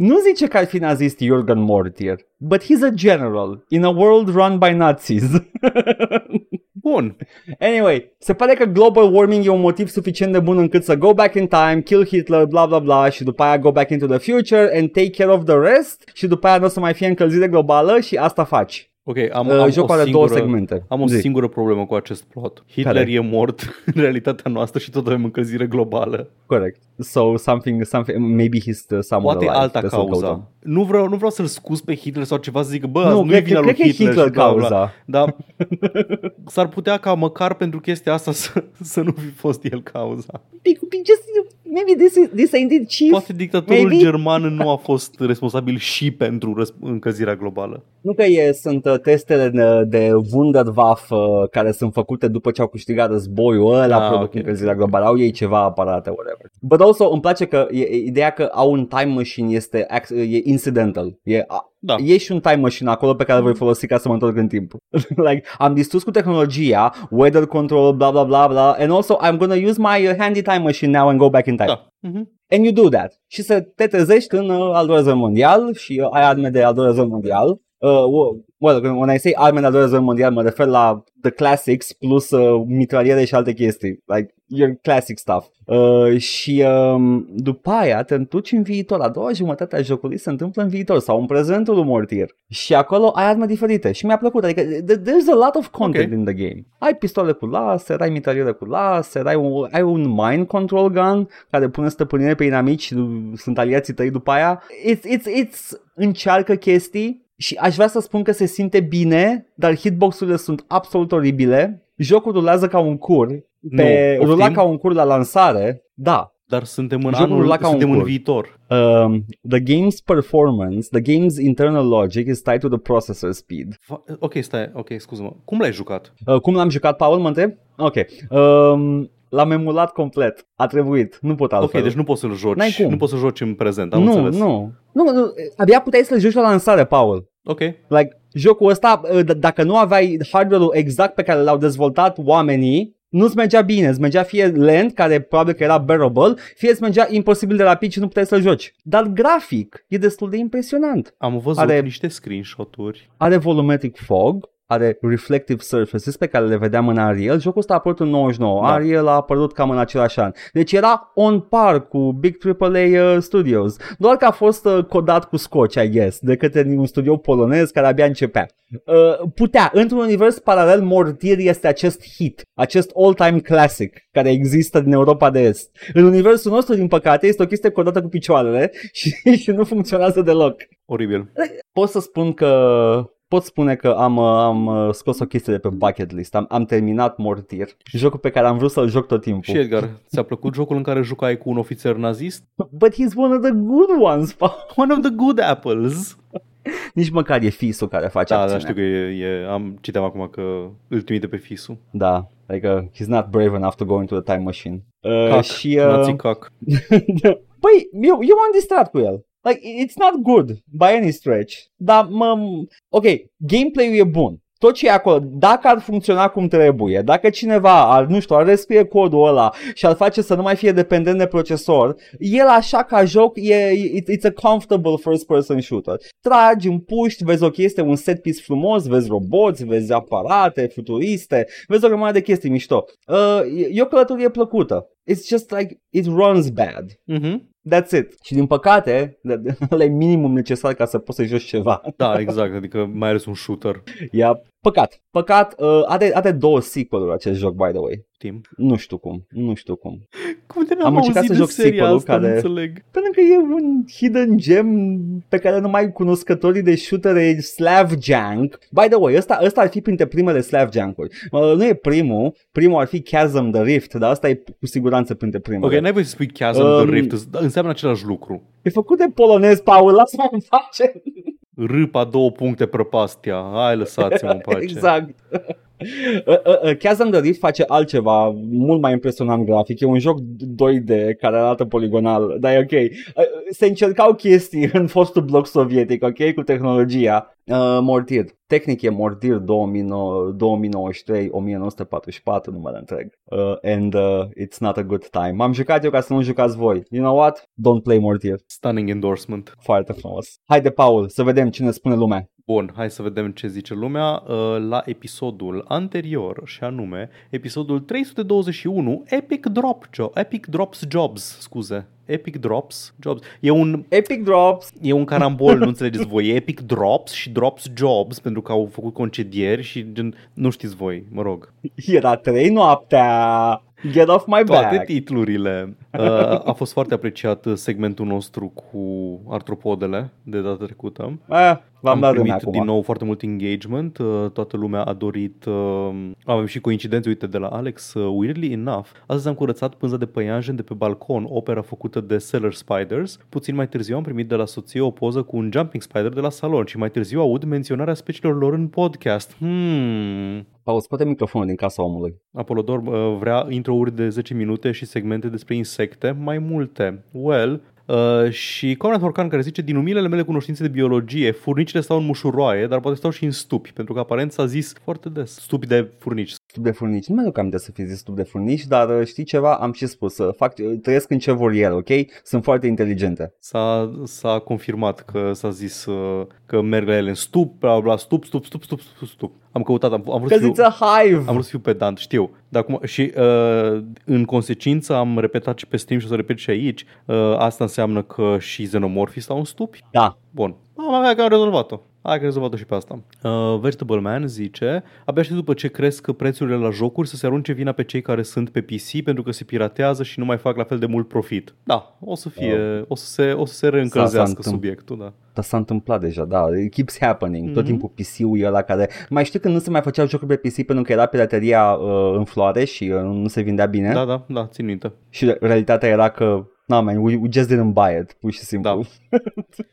Nu zice că ar fi nazist Jürgen Mortir, but he's a general in a world run by Nazis. Bun. Anyway, se pare că global warming e un motiv suficient de bun încât să go back in time, kill Hitler, bla bla bla și după aia go back into the future and take care of the rest și după aia nu o să mai fie încălzire globală și asta faci. Ok, am, Uh, am jocul o are două singură, segmente. Am o Zi. singură problemă cu acest plot. Hitler Care? e mort în realitatea noastră și tot avem încălzire globală. Corect. So something, something, maybe he's uh, somewhere Poate e alive. alta Trebuie să-l căutăm. cauza. Nu vreau, nu vreau să-l scuz pe Hitler sau ceva să zic, bă, Nu, nu, nu e cred, vina cred lui că e Hitler, Hitler și bla, bla, bla. cauza. Dar s-ar putea ca măcar pentru chestia asta să, să nu fi fost el cauza. Just, maybe this is, this indeed chief. Poate dictatorul Maybe. german nu a fost responsabil și pentru răsp- încălzirea globală. Nu că e, sunt uh, testele de, de Wunderwaffe uh, care sunt făcute după ce au câștigat războiul ăla, Ah, ah, produc ok. încălzirea globală, au ei ceva aparate, whatever. But also îmi place că e, e, ideea că au un time machine este ac- e incidental. E, a, Da. E și un time machine acolo pe care îl voi folosi ca să mă întorc în timp. like, am distrus cu tehnologia, weather control, bla bla bla bla, and also I'm gonna use my uh, handy time machine now and go back in time. Da. Mhm. And you do that. Și să te trezești în uh, al doilea război mondial și uh, ai arme de al doilea război mondial. Uh, well, when I say arme de al doilea război mondial, mă refer la the classics plus uh, mitraliere și alte chestii. Like, your classic stuff. Uh, și um, după aia te întorci în viitor. A doua jumătate a jocului se întâmplă în viitor sau în prezentul lui Mortier. Și acolo ai arme diferite. Și mi-a plăcut. Adică th- there's a lot of content Ok. in the game. Ai pistole cu laser, ai mitraliere cu laser, ai un, ai un mind control gun care pune stăpânire pe inamici și sunt aliații tăi după aia. It's, it's, it's încearcă chestii și aș vrea să spun că se simte bine, dar hitbox-urile sunt absolut oribile. Jocul rulează ca un cur. Pe, Nu, rula poftim? ca un cur la lansare, da. Dar suntem în Jocul anul, la ca un suntem în cur. viitor. Um, the game's performance, the game's internal logic is tied to the processor speed. Fa- Ok, stai, ok, scuză-mă. Cum l-ai jucat? Uh, cum l-am jucat, Paul, mă întreb? Ok. Um, l-am emulat complet. A trebuit. Nu pot altfel. Ok, deci nu poți să-l joci. N-ai cum. Nu poți să joci în prezent, am nu, înțeles. nu, nu, nu. Abia puteai să-l joci la lansare, Paul. Ok, Like, jocul ăsta, uh, d- dacă nu aveai hardware-ul exact pe care l-au dezvoltat oamenii, nu-ți mergea bine, îți mergea fie lent, care probabil că era bearable, fie îți mergea imposibil de rapid și nu puteai să-l joci. Dar grafic e destul de impresionant. am văzut Are- niște screenshot-uri. Are volumetric fog, are reflective surfaces pe care le vedeam în Ariel. Jocul ăsta a apărut în 99, Da. da. Ariel a apărut cam în același an. Deci era on par cu Big AAA uh, Studios, doar că a fost uh, codat cu scotch, I guess, de către un studio polonez care abia începea. Uh, putea, într-un univers paralel, Mortir este acest hit, acest all-time classic care există din Europa de Est. În universul nostru, din păcate, este o chestie codată cu picioarele și, și nu funcționează deloc Oribil. pot să spun că pot spune că am, uh, am uh, scos o chestie de pe bucket list. Am, am terminat Mortir, jocul pe care am vrut să-l joc tot timpul. Și Edgar, ți-a plăcut jocul în care jucai cu un ofițer nazist? But he's one of the good ones, pa. One of the good apples. Nici măcar e fisul care face Da, da, acțiunea. știu că e, e, am citeam acum că îl trimite pe fisul. Da, adică he's not brave enough to go into the time machine. Uh, Cac, și, nazi uh, cac. Păi, eu, eu m-am distrat cu el. Like, it's not good by any stretch. Dar mă... Ok, gameplay-ul e bun. Tot ce e acolo, dacă ar funcționa cum trebuie, dacă cineva ar, nu știu, ar rescrie codul ăla și ar face să nu mai fie dependent de procesor, el așa ca joc e, it, it's a comfortable first person shooter. Tragi, împuști, vezi o chestie, un set piece frumos, vezi roboți, vezi aparate futuriste, vezi o grămadă de chestii mișto. Uh, e, e o călătorie plăcută. It's just like, it runs bad. Mhm. That's it. Și din păcate, ăla e minimum necesar ca să poți să joci ceva. Da, exact, adică mai ales un shooter. Ia, păcat. Păcat, uh, are, are două sequel-uri acest joc, by the way. Tim. Nu știu cum, nu știu cum. Cum de n-am Am încercat auzit să de joc seria sequel-ul asta, nu care- înțeleg. Pentru că e un hidden gem pe care numai cunoscătorii de shooter e Slavjank. By the way, ăsta, ăsta ar fi printre primele Slavjank-uri. Uh, nu e primul, primul ar fi Chasm the Rift, dar ăsta e cu siguranță printre primele. Ok, n-ai voie să spui Chasm Um, the Rift, înseamnă același lucru. E făcut de polonez, Paul, lasă-mă în face. Râpa două puncte prăpastia. Hai, lăsați-mă în pace. Exact. Uh, uh, uh, Chasm the Rift face altceva mult mai impresionant grafic. E un joc 2D care arată poligonal, dar e ok. Uh, se încercau chestii în fostul bloc sovietic, ok, cu tehnologia. Uh, Mortir. Tehnic e Mortir 2009, 2093, 1944, numele întreg. Uh, and uh, it's not a good time. M-am jucat eu ca să nu jucați voi. You know what? Don't play Mortir. Stunning endorsement. Foarte frumos. Haide, Paul, să vedem ce ne spune lumea. Bun, hai să vedem ce zice lumea uh, la episodul anterior, și anume episodul 321, Epic Drop jo- Epic Drops Jobs, scuze. Epic Drops Jobs. E un, Epic Drops. e un carambol, nu înțelegeți voi. E Epic Drops și Drops Jobs pentru că au făcut concedieri și gen, nu știți voi, mă rog. Era trei noaptea. Get off my Toate back. titlurile. Uh, a fost foarte apreciat segmentul nostru cu artropodele de data trecută. Eh, v-am Am dat primit acum. din nou foarte mult engagement, uh, toată lumea a dorit, uh, avem și coincidențe, uite, de la Alex, uh, weirdly enough, astăzi am curățat pânza de păianjen de pe balcon, opera făcută de Seller Spiders, puțin mai târziu am primit de la soție o poză cu un jumping spider de la salon și mai târziu aud menționarea speciilor lor în podcast. Hmm. Paul, scoate microfonul din casa omului. Apolodor uh, vrea intro-uri de 10 minute și segmente despre insecte, mai multe. Well, Uh, și Conrad Horcan care zice din umilele mele cunoștințe de biologie, furnicile stau în mușuroaie, dar poate stau și în stupi, pentru că aparent s-a zis foarte des, stupi de furnici. Stup de furnici. Nu mi-aduc aminte să fi zis stup de furnici, dar uh, știi ceva? Am și spus. uh, Fac, uh, trăiesc în ce vor el, ok? Sunt foarte inteligente. S-a, s-a confirmat că s-a zis uh, că merg la ele în stup, bla bla, bla, stup, stup, stup, stup, stup, stup. Am căutat, am, am vrut să Because fiu, it's a hive. am vrut să fiu pedant, știu. Dar acum, și uh, în consecință am repetat și pe stream și o să repet și aici, uh, asta înseamnă că și xenomorfii stau în stupi? Da. Bun. Am avea că am rezolvat-o. Hai că am rezolvat-o și pe asta. Uh, Vegetable Man zice, abia și după ce cresc prețurile la jocuri să se arunce vina pe cei care sunt pe PC pentru că se piratează și nu mai fac la fel de mult profit. Da, o să fie, o să se, o să se reîncălzească S-a- s-a subiectul, da. Dar s-a întâmplat deja, da, it keeps happening. Mhm. Tot timpul PC-ul e ăla care... Mai știu că nu se mai făceau jocuri pe PC pentru că era pirateria uh, în floare și uh, nu se vindea bine. Da, da, da, țin minte. Și realitatea era că, na man, we, we just didn't buy it, pur și simplu. Da.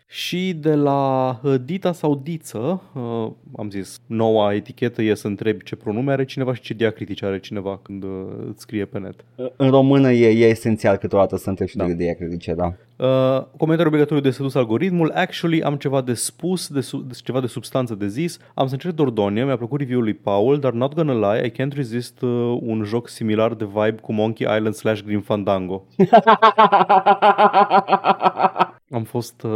Și de la uh, Dita sau Diță, uh, am zis, noua etichetă e să întrebi ce pronume are cineva și ce diacritice are cineva când uh, îți scrie pe net. În română e, e esențial câteodată să întrebi și Da. de ideea, cred că ce, da. Uh, comentariu obligatoriu de sedus algoritmul. Actually, am ceva de spus, de su- de, ceva de substanță de zis. Am să încerc Dordogne, mi-a plăcut review-ul lui Paul, dar not gonna lie, I can't resist uh, un joc similar de vibe cu Monkey Island slash Grim Fandango. Am fost, uh,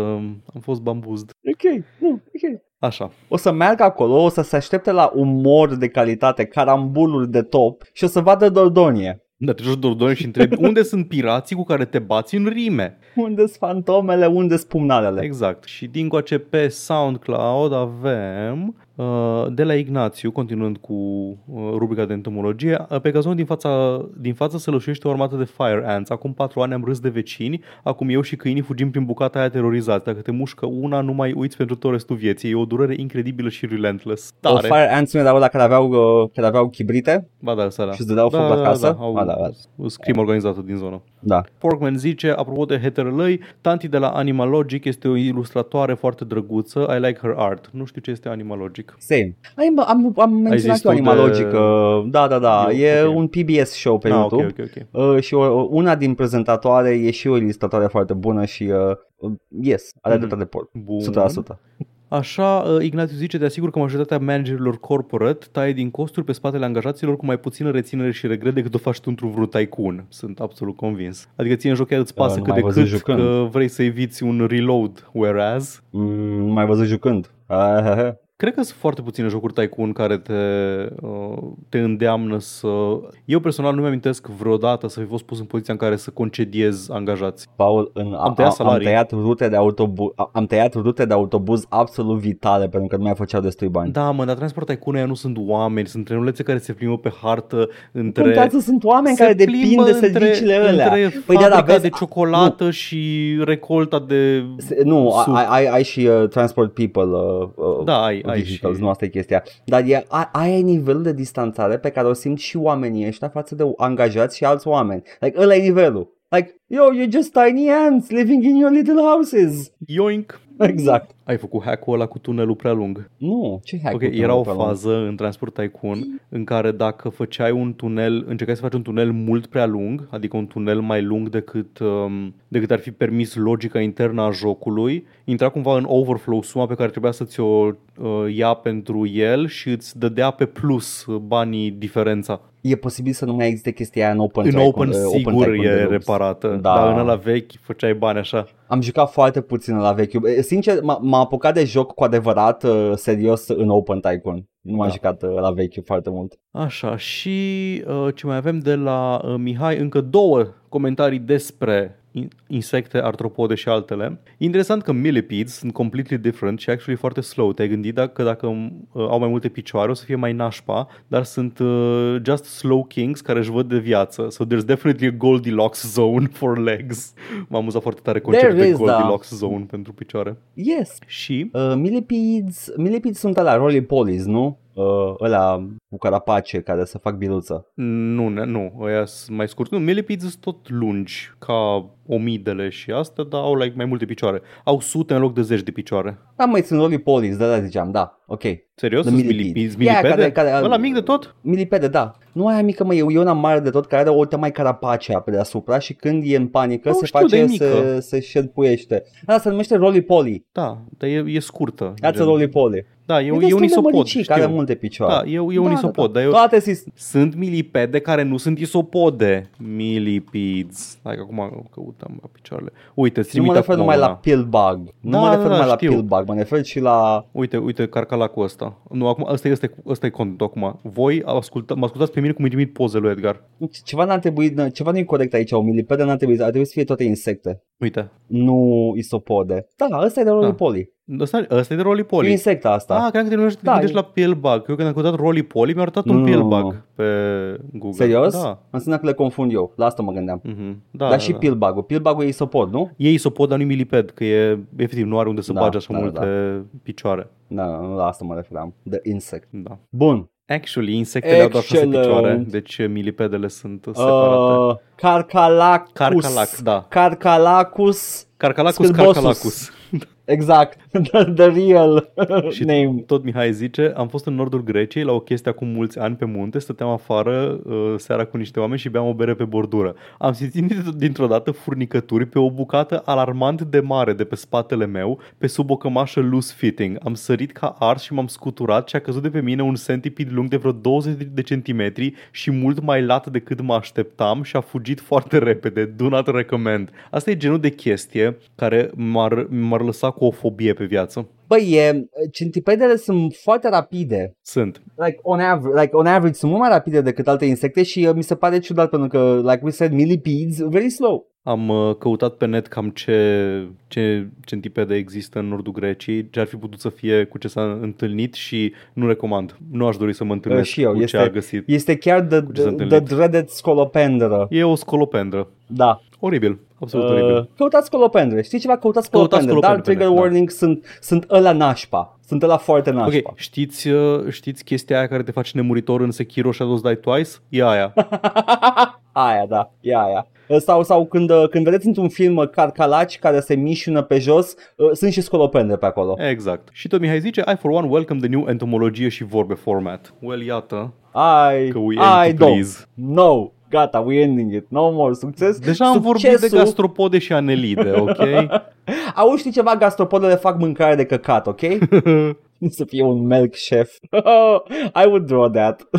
am fost bambuzd. ok, nu, ok. Așa. O să meargă acolo, o să se aștepte la umor de calitate, carambuluri de top și o să vadă Dordonie. Da, te joci Dordogne și întrebi unde sunt pirații cu care te bați în rime. unde sunt fantomele, unde sunt pumnalele. Exact. Și din coace pe SoundCloud avem uh, de la Ignațiu, continuând cu uh, rubrica de entomologie, uh, pe gazon din fața, din față se lășuiește o armată de fire ants. Acum patru ani am râs de vecini, acum eu și câinii fugim prin bucata aia terorizați. Dacă te mușcă una, nu mai uiți pentru tot restul vieții. E o durere incredibilă și relentless. O Tare. Fire Ants nu erau ăla care aveau, uh, care aveau chibrite? Ba da, ăsta da. Și îți dădeau foc la casă? Da, au, Ah, da, da. au scrim organizată din zonă. Da. Porkman zice, apropo de heterălăi, Tanti de la Animalogic este o ilustratoare foarte drăguță. I like her art. Nu știu ce este Animalogic. Same. Ai, bă, am, am menționat zis eu tu Animalogic. de- uh, Da, da, da. Eu, e ok. un PBS show pe ah, YouTube. ok, ok, ok. Uh, și o, una din prezentatoare e și o ilustratoare foarte bună și uh, uh, yes, are Mhm. mm-hmm. de porc. Bun. 100%. Așa, uh, Ignațiu zice, te asigur că majoritatea managerilor corporate taie din costuri pe spatele angajaților cu mai puțină reținere și regret decât o faci tu într-un vreun tycoon. Sunt absolut convins. Adică ție în joc chiar îți pasă nu cât mai de văzut cât jucând. că vrei să eviți un reload, whereas Mm, nu mai văzut jucând. Uh, Cred că sunt foarte puține jocuri Tycoon care te, uh, te îndeamnă să... Eu personal nu mi-amintesc vreodată să fi fost pus în poziția în care să concediez angajați. Paul, în, Am tăiat am salarii. tăiat rute de autobuz, am tăiat rute de autobuz absolut vitale pentru că nu mai făceau destui bani. Da, mă, dar Transport Tycoon ăia nu sunt oameni, sunt trenulețe care se plimbă pe hartă între... Contează, sunt oameni se care depind plimbă de serviciile între, alea. Între Păi da, da, fabrica vezi, de ciocolată și recolta de... Se- Nu, Sup. ai, ai, ai și uh, transport people uh, uh, Da, ai, ai vehicles, și... nu asta e chestia. Dar e, a, aia e nivelul de distanțare pe care o simt și oamenii ăștia față de angajați și alți oameni. Like, ăla e nivelul. Like, yo, you're just tiny ants living in your little houses. Yoink! Exact. Ai făcut hack-ul ăla cu tunelul prea lung. Nu, ce hack Ok, era o fază în Transport Tycoon în care dacă făceai un tunel, încercai să faci un tunel mult prea lung, adică un tunel mai lung decât, um, decât ar fi permis logica internă a jocului, intra cumva în overflow suma pe care trebuia să ți-o uh, ia pentru el și îți dădea pe plus uh, banii diferența. E posibil să nu mai existe chestia aia în Open În Tycoon, Open uh, sigur Tycoon e Deluxe. reparată, Da. dar în ăla vechi făceai bani așa. Am jucat foarte puțin la vechiul. E, Sincer, m- m-am apucat de joc cu adevărat uh, serios în Open Tycoon. Nu m-am Da. jucat uh, la vechi foarte mult. Așa, și uh, ce mai avem de la uh, Mihai? Încă două comentarii despre in- insecte, artropode și altele. Interesant că millipedes sunt completely different și actually foarte slow. Te-ai gândit dacă, dacă uh, au mai multe picioare o să fie mai nașpa, dar sunt uh, just slow kings care își văd de viață. So there's definitely a Goldilocks zone for legs. M-am amuzat foarte tare conceptul There de is, da. Goldilocks zone pentru picioare. Yes. Și Uh, millipedes, millipedes sunt alea roly-polies, nu? Uh, ăla cu carapace care să fac biluță. Nu, ne- nu, ăia sunt mai scurt. Nu, millipedes sunt tot lungi, ca omidele și astea, dar au like, mai multe picioare. Au sute în loc de zeci de picioare. Da, mai sunt roly-polies, de la ziceam, da, ok. Serios? The Sunt millipede. millipedes? Yeah, Millipede? care- care- Ăla mic de tot? Milipede, da. Nu aia mică, mă, e, e una mare de tot care are o mai carapacea pe deasupra și când e în panică Nu se știu, dar e face, mică. se, se șerpuiește. Asta se numește roly-poly. Da, dar e, e scurtă. That's a gen. roly-poly. Da, e, e, destul un de isopod, măricit, știu. care are multe picioare. Da, e, e un isopod, dar eu... Toate sis- Sunt milipede care nu sunt isopode. Millipedes. Hai că acum căutăm la picioarele. Uite, îți nu mă trimit refer acum numai la una. pillbug. Nu Da, mă da, refer da, numai la știu. pillbug, mă refer și la... Uite, uite carcalacul ăsta. Nu, acum ăsta e, ăsta e, ăsta e contentul acum. Voi asculta, mă ascultați pe mine cum îi trimit poze lui Edgar. Ceva n-ar trebui, ceva nu e corect aici, o milipede n-ar trebui, ar trebui să fie toate insecte. Uite. Nu isopode. Da, ăsta e de roly-poly. Ăsta, ăsta e de E roly-poly. insecta asta. Ah, cred că te gândești, Da, da, gândești e- la pillbug. Eu când am căutat roly-poly mi-a arătat un Nu. pillbug pe Google. Serios? Da. Înseamnă că le confund eu. La asta mă gândeam. Mhm. Da, da Dar da, și da. pillbug-ul. Pillbug-ul e isopod, nu? E isopod, dar nu miliped, că e, efectiv, nu are unde să Da, bage așa da, da, multe picioare. Da, nu la asta mă referam. The insect. Da. Bun. Actually, insectele au doar șase Excellent. picioare, deci milipedele sunt separate. Uh, Carcalacus. Carcalac, da. Carcalacus. Carcalacus, Scârbosus. Carcalacus. Exact. The, the real Și name. tot Mihai zice, am fost în nordul Greciei la o chestie acum mulți ani pe munte, stăteam afară uh, seara cu niște oameni și beam o bere pe bordură. Am simțit dintr- dintr-o dată furnicături pe o bucată alarmant de mare de pe spatele meu, pe sub o cămașă loose fitting. Am sărit ca ars și m-am scuturat și a căzut de pe mine un centipede lung de vreo 20 de centimetri și mult mai lat decât mă așteptam și a fugit foarte repede. Do not recommend. Asta e genul de chestie care m-ar, m-ar lăsa cu o fobie pe viață. Băi, e, centipedele sunt foarte rapide. Sunt. Like on, average, like on average sunt mult mai rapide decât alte insecte și uh, mi se pare ciudat pentru că, like we said, millipedes, very slow. Am uh, căutat pe net cam ce, ce centipede există în nordul Greciei, ce ar fi putut să fie cu ce s-a întâlnit și nu recomand. Nu aș dori să mă întâlnesc Uh, și eu, cu ce este- a găsit. Este chiar the, ce s-a the, the întâlnit. dreaded scolopendră. E o scolopendră. Da. Oribil. Absolut uh, oribil. Uh, căutați scolopendre. Știți ceva? Căutați Căutați scolopendre. Dar scolopendre, trigger da. warning sunt, sunt ăla nașpa. Sunt ăla foarte nașpa. Ok, știți, uh, știți chestia aia care te face nemuritor în Sekiro Shadows Die Twice? E aia. aia, da. E aia. Uh, Sau, sau când, uh, când vedeți într-un film uh, carcalaci care se mișună pe jos, uh, sunt și scolopendre pe acolo. exact. Și tot Mihai zice, I for one welcome the new entomologie și vorbe format. Well, iată. Ai, Că we ai, end to don't. please. No, gata, we ending it. No more succes. Deja am vorbit de Succesul- gastropode și anelide, ok? Auzi, știi ceva? Gastropodele fac mâncare de căcat, ok? Să fie un milk chef. I would draw that.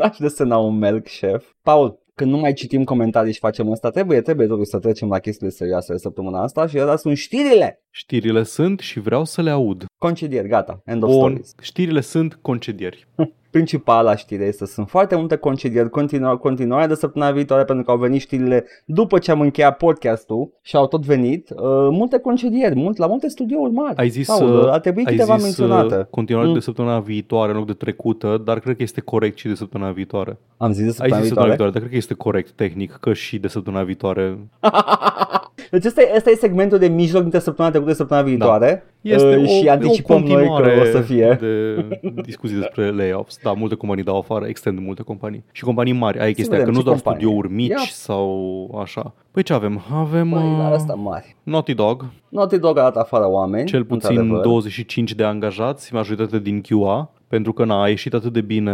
Aș desena un milk chef. Paul, când nu mai citim comentarii și facem asta, trebuie, trebuie totuși să trecem la chestiile serioase de săptămâna asta și astea sunt știrile. Știrile sunt și vreau să le aud. Concedieri, gata, end of Bun, stories. știrile sunt concedieri. Principala știre este sunt foarte multe concedieri continua, continuare de săptămâna viitoare pentru că au venit știrile după ce am încheiat podcastul și au tot venit. Uh, multe concedieri, mult, la multe studiouri mari. Ai zis, Paul, uh, ar trebui ai câteva zis menționate. uh, continuare Mm. de săptămâna viitoare în loc de trecută, dar cred că este corect și de săptămâna viitoare. Am zis de Ai săptămâna zis săptămâna viitoare. viitoare, dar cred că este corect tehnic că și de săptămâna viitoare. Deci ăsta e, ăsta e segmentul de mijloc dintre săptămâna trecută și săptămâna viitoare Este uh, o, și anticipăm o noi continuare că o să fie. de discuții despre layoffs. Da, multe companii dau afară, extend multe companii. Și companii mari, ai chestia vedem că nu ce doar companii. studiouri mici Ia. sau așa. Păi ce avem? Avem Băi, la uh, asta mari. Naughty Dog, Naughty Dog a dat afară oameni. cel puțin într-adevăr. 25 de angajați, majoritatea din QA, pentru că n-a ieșit atât de bine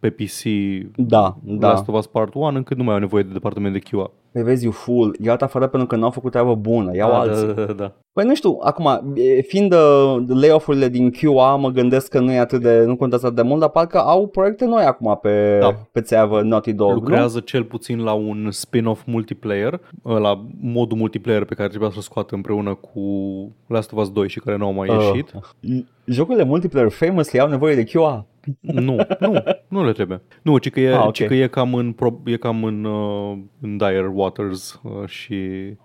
pe PC Da, da. Last of Us Part 1 încât nu mai au nevoie de departament de QA. Păi vezi, you fool, i-au dat afară pentru că n-au făcut treabă bună, iau Da, alții. da, da, da. Păi nu știu, acum, e, fiind uh, layoff-urile din QA, mă gândesc că nu e atât de, nu contează atât de mult, dar parcă au proiecte noi acum pe, Da. pe țeavă Naughty Dog, Lucrează cel puțin la un spin-off multiplayer, la modul multiplayer pe care trebuia să-l scoată împreună cu Last of Us 2 și care nu au mai nu? ieșit. Uh, jocurile multiplayer famously au nevoie de QA. Nu, nu, nu le trebuie. Nu, ci că e, Ah, ok. ci că e cam în, pro, e cam în, uh, în dire waters uh, și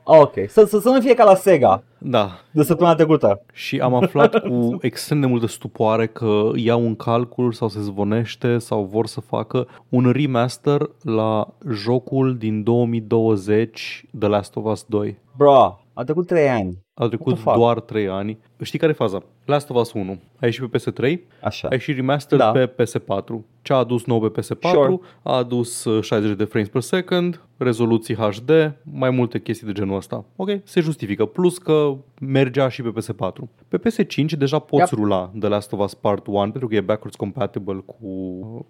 Ah, ok, să, să, să nu fie ca la Sega da, de săptămâna trecută. și am aflat cu extrem de multă stupoare că iau în calcul sau se zvonește sau vor să facă un remaster la jocul din 2020 The Last of Us 2. Bro, a trecut 3 ani. A trecut the fuck? doar 3 ani. Știi care e faza? Last of Us 1 a ieșit pe PS3, Așa. a ieșit remaster Da. pe PS4. Ce a adus nou pe PS4 Sure. a adus uh, 60 de frames per second, rezoluții HD, mai multe chestii de genul ăsta. Ok, se justifică. Plus că mergea și pe PS4. Pe PS5 deja poți Yep. rula The Last of Us Part 1 pentru că e backwards compatible cu,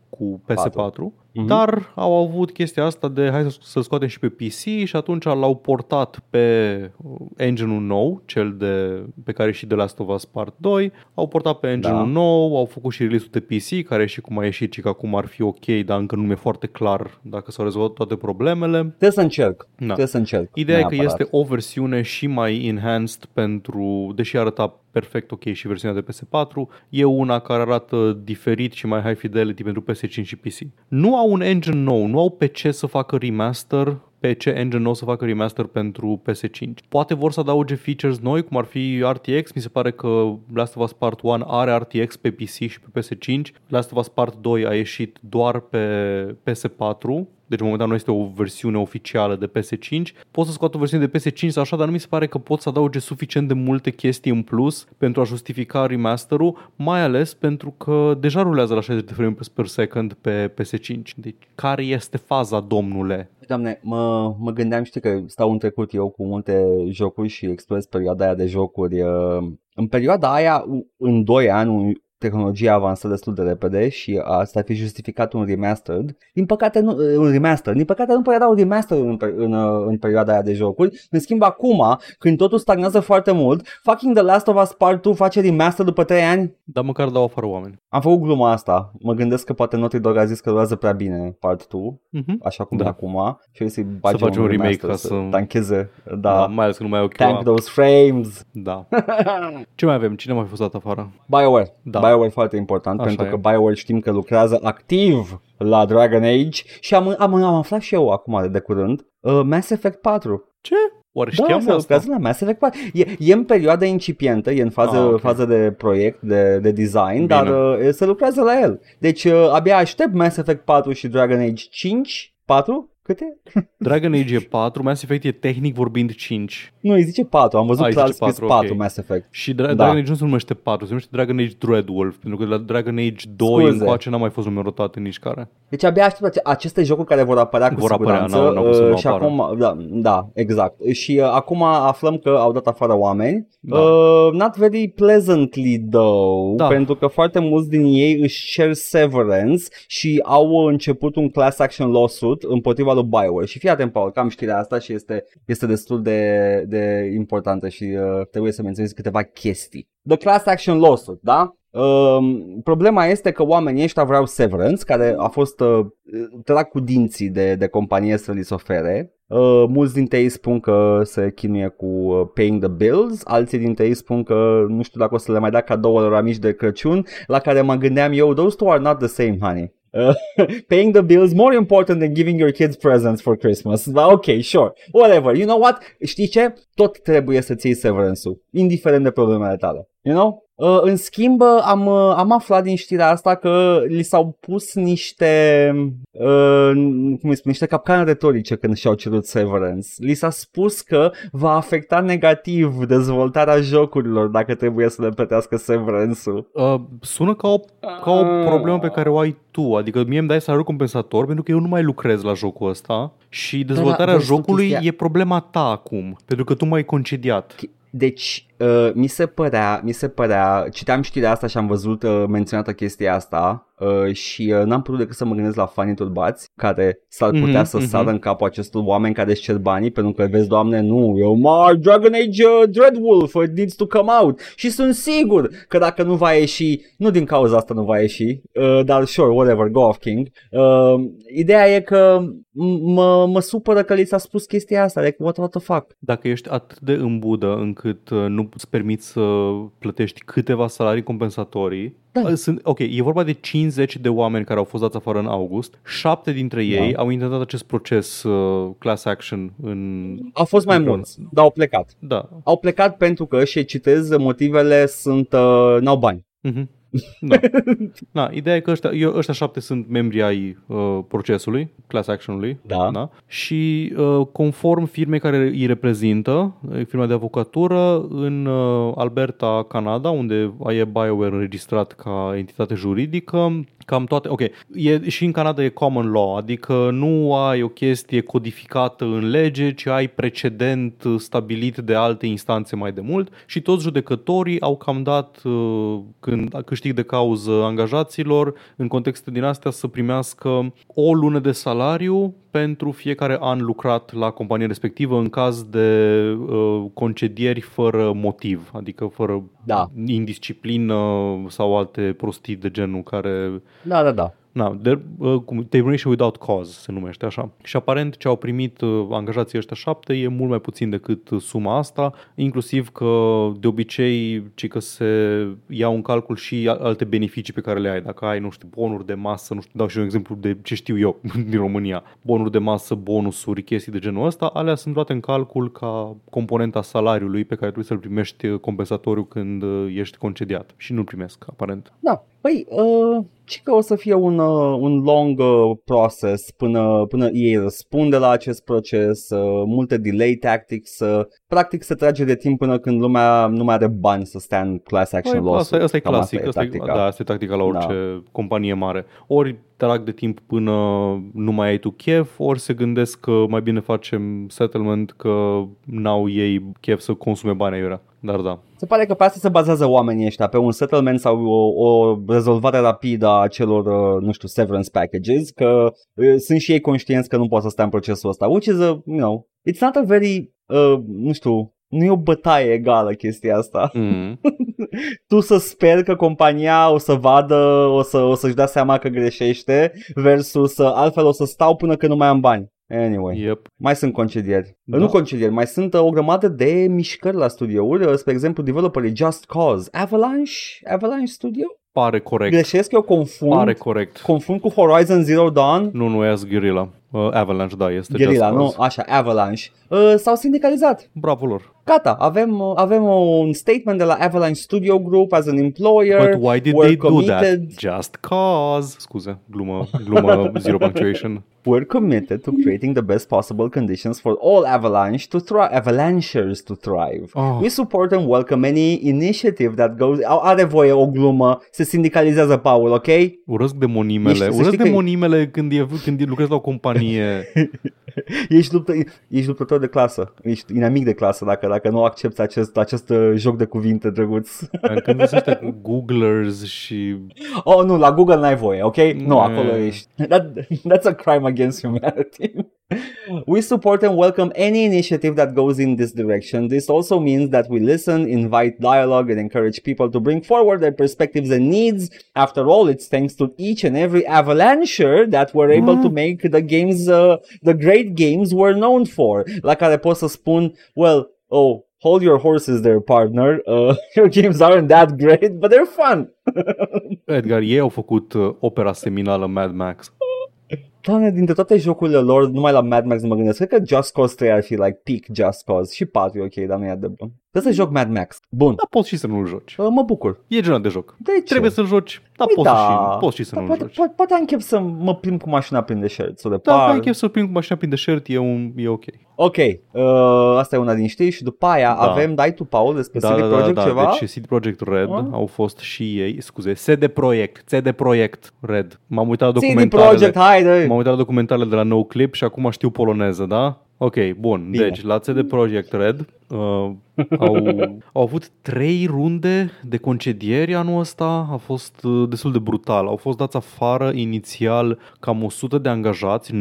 cu PS4, Mhm. dar au avut chestia asta de hai să- să-l scoatem și pe PC și atunci l-au portat pe uh, engine-ul nou, cel de, pe care e și The Last of Us Part 2, au portat pe engine-ul Da. nou, au făcut și release-ul de PC, care și cum a ieșit și că acum ar fi ok, dar încă nu e foarte clar dacă s-au rezolvat toate problemele. Trebuie să încerc. Da. Trebuie să încerc. Ideea e că neapărat. este o versiune și mai enhanced pentru, deși arăta perfect ok și versiunea de PS4, e una care arată diferit și mai high fidelity pentru PS5 și PC. Nu au un engine nou, nu au pe ce să facă remaster pe ce engine nou să facă remaster pentru PS5. Poate vor să adauge features noi, cum ar fi RTX. Mi se pare că Last of Us Part 1 are RTX pe PC și pe PS5. Last of Us Part 2 a ieșit doar pe PS4, deci momentan nu este o versiune oficială de PS5. Pot să scot o versiune de PS5 sau așa, dar nu mi se pare că pot să adauge suficient de multe chestii în plus pentru a justifica remasterul, mai ales pentru că deja rulează la 60 de frames per second pe PS5. Deci care este faza, domnule? Doamne, mă, mă gândeam, știi că stau în trecut eu cu multe jocuri și explorez perioada aia de jocuri. uh, În perioada aia, în 2 ani, tehnologia avansă destul de repede și asta ar fi justificat un remastered. Din păcate, nu, un remaster. Din păcate nu prea dau remaster în, pe- în, uh, în perioada aia de jocuri. În schimb, acum, când totul stagnează foarte mult, fucking The Last of Us Part 2 face remaster după 3 ani. Dar măcar dau afară oameni. Am făcut gluma asta. Mă gândesc că poate Naughty Dog a zis că durează prea bine Part 2 Mhm. așa cum Da. e acum și o să-i bage face un remake remaster, ca să să- tancheze, da, Da, mai ales că nu mai au tank chemat. those frames. Da. Ce mai avem? Cine a mai fost dat afară? BioWare, Da. BioWare foarte important Așa pentru e. că BioWare știm că lucrează activ la Dragon Age și am, am, am aflat și eu acum de, de curând uh, Mass Effect 4. Ce? Oare Da, știam se asta? lucrează la Mass Effect 4. E, e în perioada incipientă, e în fază, Ah, ok. fază de proiect, de, de design, Bine. dar uh, se lucrează la el. Deci uh, abia aștept Mass Effect 4 și Dragon Age 5. 4? Câte? Dragon Age e 4, Mass Effect e tehnic vorbind 5. Nu, îi zice 4. Am văzut Ah, îi clar zice scris 4, 4, ok. Mass Effect. Și Dra- Da. Dragon Age nu se numește 4, se numește Dragon Age Dreadwolf, pentru că de la Dragon Age 2 Scuze. încoace n-a mai fost numerotate nici care. Deci abia aștept ace- aceste jocuri care vor apărea cu Vor apărea, siguranță. n-au- n-au cum să uh, nu și apară. acum, da, da, exact. Și uh, acum aflăm că au dat afară oameni. Da. Uh, not very pleasantly though, Da. pentru că foarte mulți din ei își cer severance și au început un class action lawsuit împotriva lui BioWare. Și fii atent, Paul, că am știrea asta și este, este destul de, de importantă și uh, trebuie să menționez câteva chestii. The class action lawsuit, da? Um, problema este că oamenii ăștia vreau severance, care a fost uh, trag cu dinții de, de companie să li se ofere. Uh, mulți dintre ei spun că se chinuie cu uh, paying the bills, alții dintre ei spun că nu știu dacă o să le mai dea cadouă la mici de Crăciun, la care mă gândeam eu, those two are not the same, honey. Uh, paying the bills more important than giving your kids presents for Christmas. But ok, sure. Whatever. You know what? Știi ce? Tot trebuie să ții severance-ul, indiferent de problemele tale. You know? Uh, în schimb, uh, am, uh, am aflat din știrea asta că li s-au pus niște, uh, cum îi spun, niște capcane retorice când și-au cerut severance. Li s-a spus că va afecta negativ dezvoltarea jocurilor dacă trebuie să le plătească severance-ul. Uh, sună ca o, ca o problemă pe care o ai tu, adică mie îmi dai salariu compensator pentru că eu nu mai lucrez la jocul ăsta și dezvoltarea vezi tu jocului chestia- e problema ta acum, pentru că tu m-ai concediat. Deci, uh, mi se părea, mi se părea, citeam știrea asta și am văzut uh, menționată chestia asta uh, și uh, n-am putut decât să mă gândesc la fanii turbați care s-ar putea Mhm, să mhm. sară în capul acestor oameni care își cer banii pentru că vezi, doamne, nu, eu mă, Dragon Age uh, Dreadwolf, it needs to come out și sunt sigur că dacă nu va ieși, nu din cauza asta nu va ieși, uh, dar sure, whatever, go off King. Uh, ideea e că m- mă, mă supără că li s-a spus chestia asta, like, what, what the fuck? Dacă ești atât de îmbudă încât uh, nu îți permiți să plătești câteva salarii compensatorii, Da. uh, sunt, ok, e vorba de 50 de oameni care au fost dați afară în august, șapte dintre ei Da. au intentat acest proces uh, class action în... Au fost mai Bun. mulți, dar au plecat. Da. Au plecat pentru că, și citez, motivele sunt, uh, n-au bani. Mhm. Da. da. Ideea e că ăștia, eu, ăștia șapte sunt membri ai uh, procesului, class action-ului. Da. da? Și uh, conform firmei care îi reprezintă, uh, firma de avocatură, în uh, Alberta, Canada, unde e BioWare înregistrat ca entitate juridică, cam toate, ok, e, și în Canada e common law, adică nu ai o chestie codificată în lege, ci ai precedent uh, stabilit de alte instanțe mai de mult și toți judecătorii au cam dat uh, când câștig de cauză angajaților în contexte din astea să primească o lună de salariu pentru fiecare an lucrat la compania respectivă în caz de uh, concedieri fără motiv, adică fără Da. indisciplină sau alte prostii de genul care Da, da, da. Na, de, uh, cum- termination without cause se numește așa. Și aparent ce au primit uh, angajații ăștia șapte e mult mai puțin decât uh, suma asta, inclusiv că de obicei ci că se iau în calcul și a- alte beneficii pe care le ai. Dacă ai, nu știu, bonuri de masă, nu știu, dau și un exemplu de ce știu eu din România. Bonuri de masă, bonusuri, chestii de genul ăsta, alea sunt luate în calcul ca componenta salariului pe care trebuie să-l primești uh, compensatoriu când uh, ești concediat. Și nu-l primesc, aparent. Da, păi, uh, ci că o să fie un, uh, un long uh, process până, până ei răspunde la acest proces, uh, multe delay tactics, uh, practic se trage de timp până când lumea nu mai are bani să stea în class action Păi, law. asta, asta e Cam clasic, asta asta, e e, tactica. da, asta e tactica la orice da. companie mare. Ori trag de timp până nu mai ai tu chef, ori se gândesc că mai bine facem settlement că n-au ei chef să consume bani aiurea. Dar da. Se pare că pe asta se bazează oamenii ăștia, pe un settlement sau o, o rezolvare rapidă a celor, uh, nu știu, severance packages, că uh, sunt și ei conștienți că nu pot să stea în procesul ăsta, which is a, you know, it's not a very, uh, nu știu, nu e o bătaie egală chestia asta. Mm. tu să speri că compania o să vadă, o, să, o să-și dea seama că greșește versus uh, altfel o să stau până când nu mai am bani. Anyway, Yep. mai sunt concedieri. Da. Nu concedieri, mai sunt uh, o grămadă de mișcări la studiouri. Uh, Spre exemplu, developerii Just Cause. Avalanche? Avalanche Studio? Pare corect. Greșesc, eu confund, Pare corect. confund cu Horizon Zero Dawn. Nu, nu e as Guerrilla. Uh, Avalanche, da, este Guerrilla, Just nu? Cause. Așa, Avalanche. Uh, s-au sindicalizat. Bravo lor. Gata, avem, uh, avem un statement de la Avalanche Studio Group as an employer. But why did We're they do that? committed- Just cause. Scuze, glumă, glumă zero punctuation. We're committed to creating the best possible conditions for all Avalanche to thrive, Avalanchers to thrive. Oh. We support and welcome any initiative that goes. Au- Are voie o glumă, se sindicalizează Paul, ok? Urăsc demonimele. Ești- să Urăsc știi că- demonimele când, e, când lucrezi la o companie. Ești, luptă, ești luptător de clasă, ești inamic de clasă dacă, dacă nu accepti acest, acest uh, joc de cuvinte drăguț. când sunt ăștia cu Googlers și Oh, nu, la Google n-ai voie, ok? Nu, Mm. acolo ești. That, that's a crime against humanity. we support and welcome any initiative that goes in this direction. This also means that we listen, invite dialogue, and encourage people to bring forward their perspectives and needs. After all, it's thanks to each and every avalancher that we're able to make the games, uh, the great games we're known for. Like care pot să spun, well, oh, hold your horses there, partner. Uh, your games aren't that great, but they're fun. Edgar, ei au făcut uh, opera seminală Mad Max. Doamne, dintre toate jocurile lor, numai la Mad Max nu mă gândesc. Cred că Just Cause 3 ar fi like peak Just Cause. Și 4 e ok, dar nu e atât de bun. Trebuie să joc Mad Max. Bun. Dar poți și să nu-l joci. Uh, mă bucur. E genul de joc. De ce? Trebuie să-l joci, dar Păi poți, da. și, poți și să Po- nu-l poate, joci. poate, poate am chef să mă plimb cu mașina prin deșert, să le Dacă par. ai chef să plimbi cu mașina prin deșert, e, un, e ok. Ok, uh, asta e una din știri și după aia Da. avem, dai tu, Paul, despre Da, CD da, da, Projekt da, ceva? deci CD Projekt Red Ah. au fost și ei, scuze, CD Projekt, CD Projekt Red. M-am uitat la CD documentarele. Projekt, haide! M-am uitat la documentarele de la No Clip și acum știu poloneză, da? Ok, bun. Bine. Deci, la CD Projekt Red uh, au, au avut trei runde de concedieri anul ăsta. A fost uh, destul de brutal. Au fost dați afară inițial cam 100 de angajați, 9%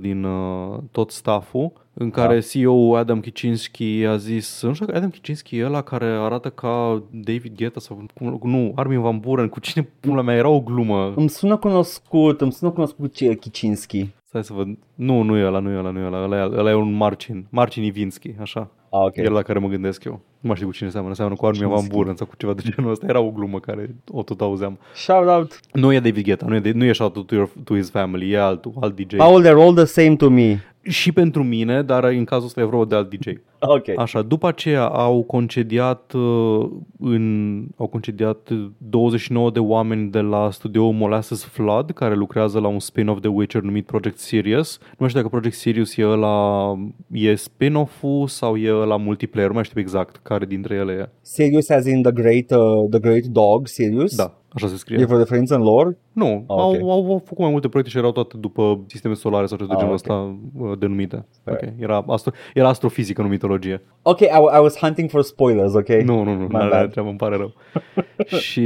din uh, tot stafful în care Da. CEO Adam Kicinski a zis, nu știu, Adam Kicinski e ăla care arată ca David Guetta sau cum, nu, Armin Van Buren, cu cine pula mea, era o glumă. Îmi sună cunoscut, îmi sună cunoscut ce Kicinski. Stai să văd. Nu, nu e ăla, nu e ăla, nu e ăla, ăla, e- ăla e un Marcin, Marcin Ivinski, așa. Ah, ok. E la care mă gândesc eu. Nu mai știu cu cine seamănă, seamănă cu Armin Van Kicinski. Buren sau cu ceva de genul ăsta. Era o glumă care o tot auzeam. Shout out. Nu e David Guetta, nu e, nu e shout out to, your, to his family, e altul, alt DJ. Paul, they're all the same to me. Și pentru mine, dar în cazul ăsta e vorba de alt DJ. Ok. Așa, după aceea au concediat uh, în au concediat 29 de oameni de la studioul Molasses Flood care lucrează la un spin-off de Witcher numit Project Sirius. Nu mai știu dacă Project Sirius e ăla e spin-off-ul sau e la multiplayer, nu mai știu exact care dintre ele e. Serious as in the great, uh, the great dog, serious? Da, așa se scrie. E vreo referință în lore? Nu, Ah, au, ok. au, au făcut mai multe proiecte și erau toate după sisteme solare sau ceva de Ah, genul ok. ăsta uh, denumite. Fair. Ok, era, astro, era astrofizică în mitologie. Ok, I, I was hunting for spoilers, ok? Nu, nu, nu, My nu are bad. treabă, îmi pare rău. și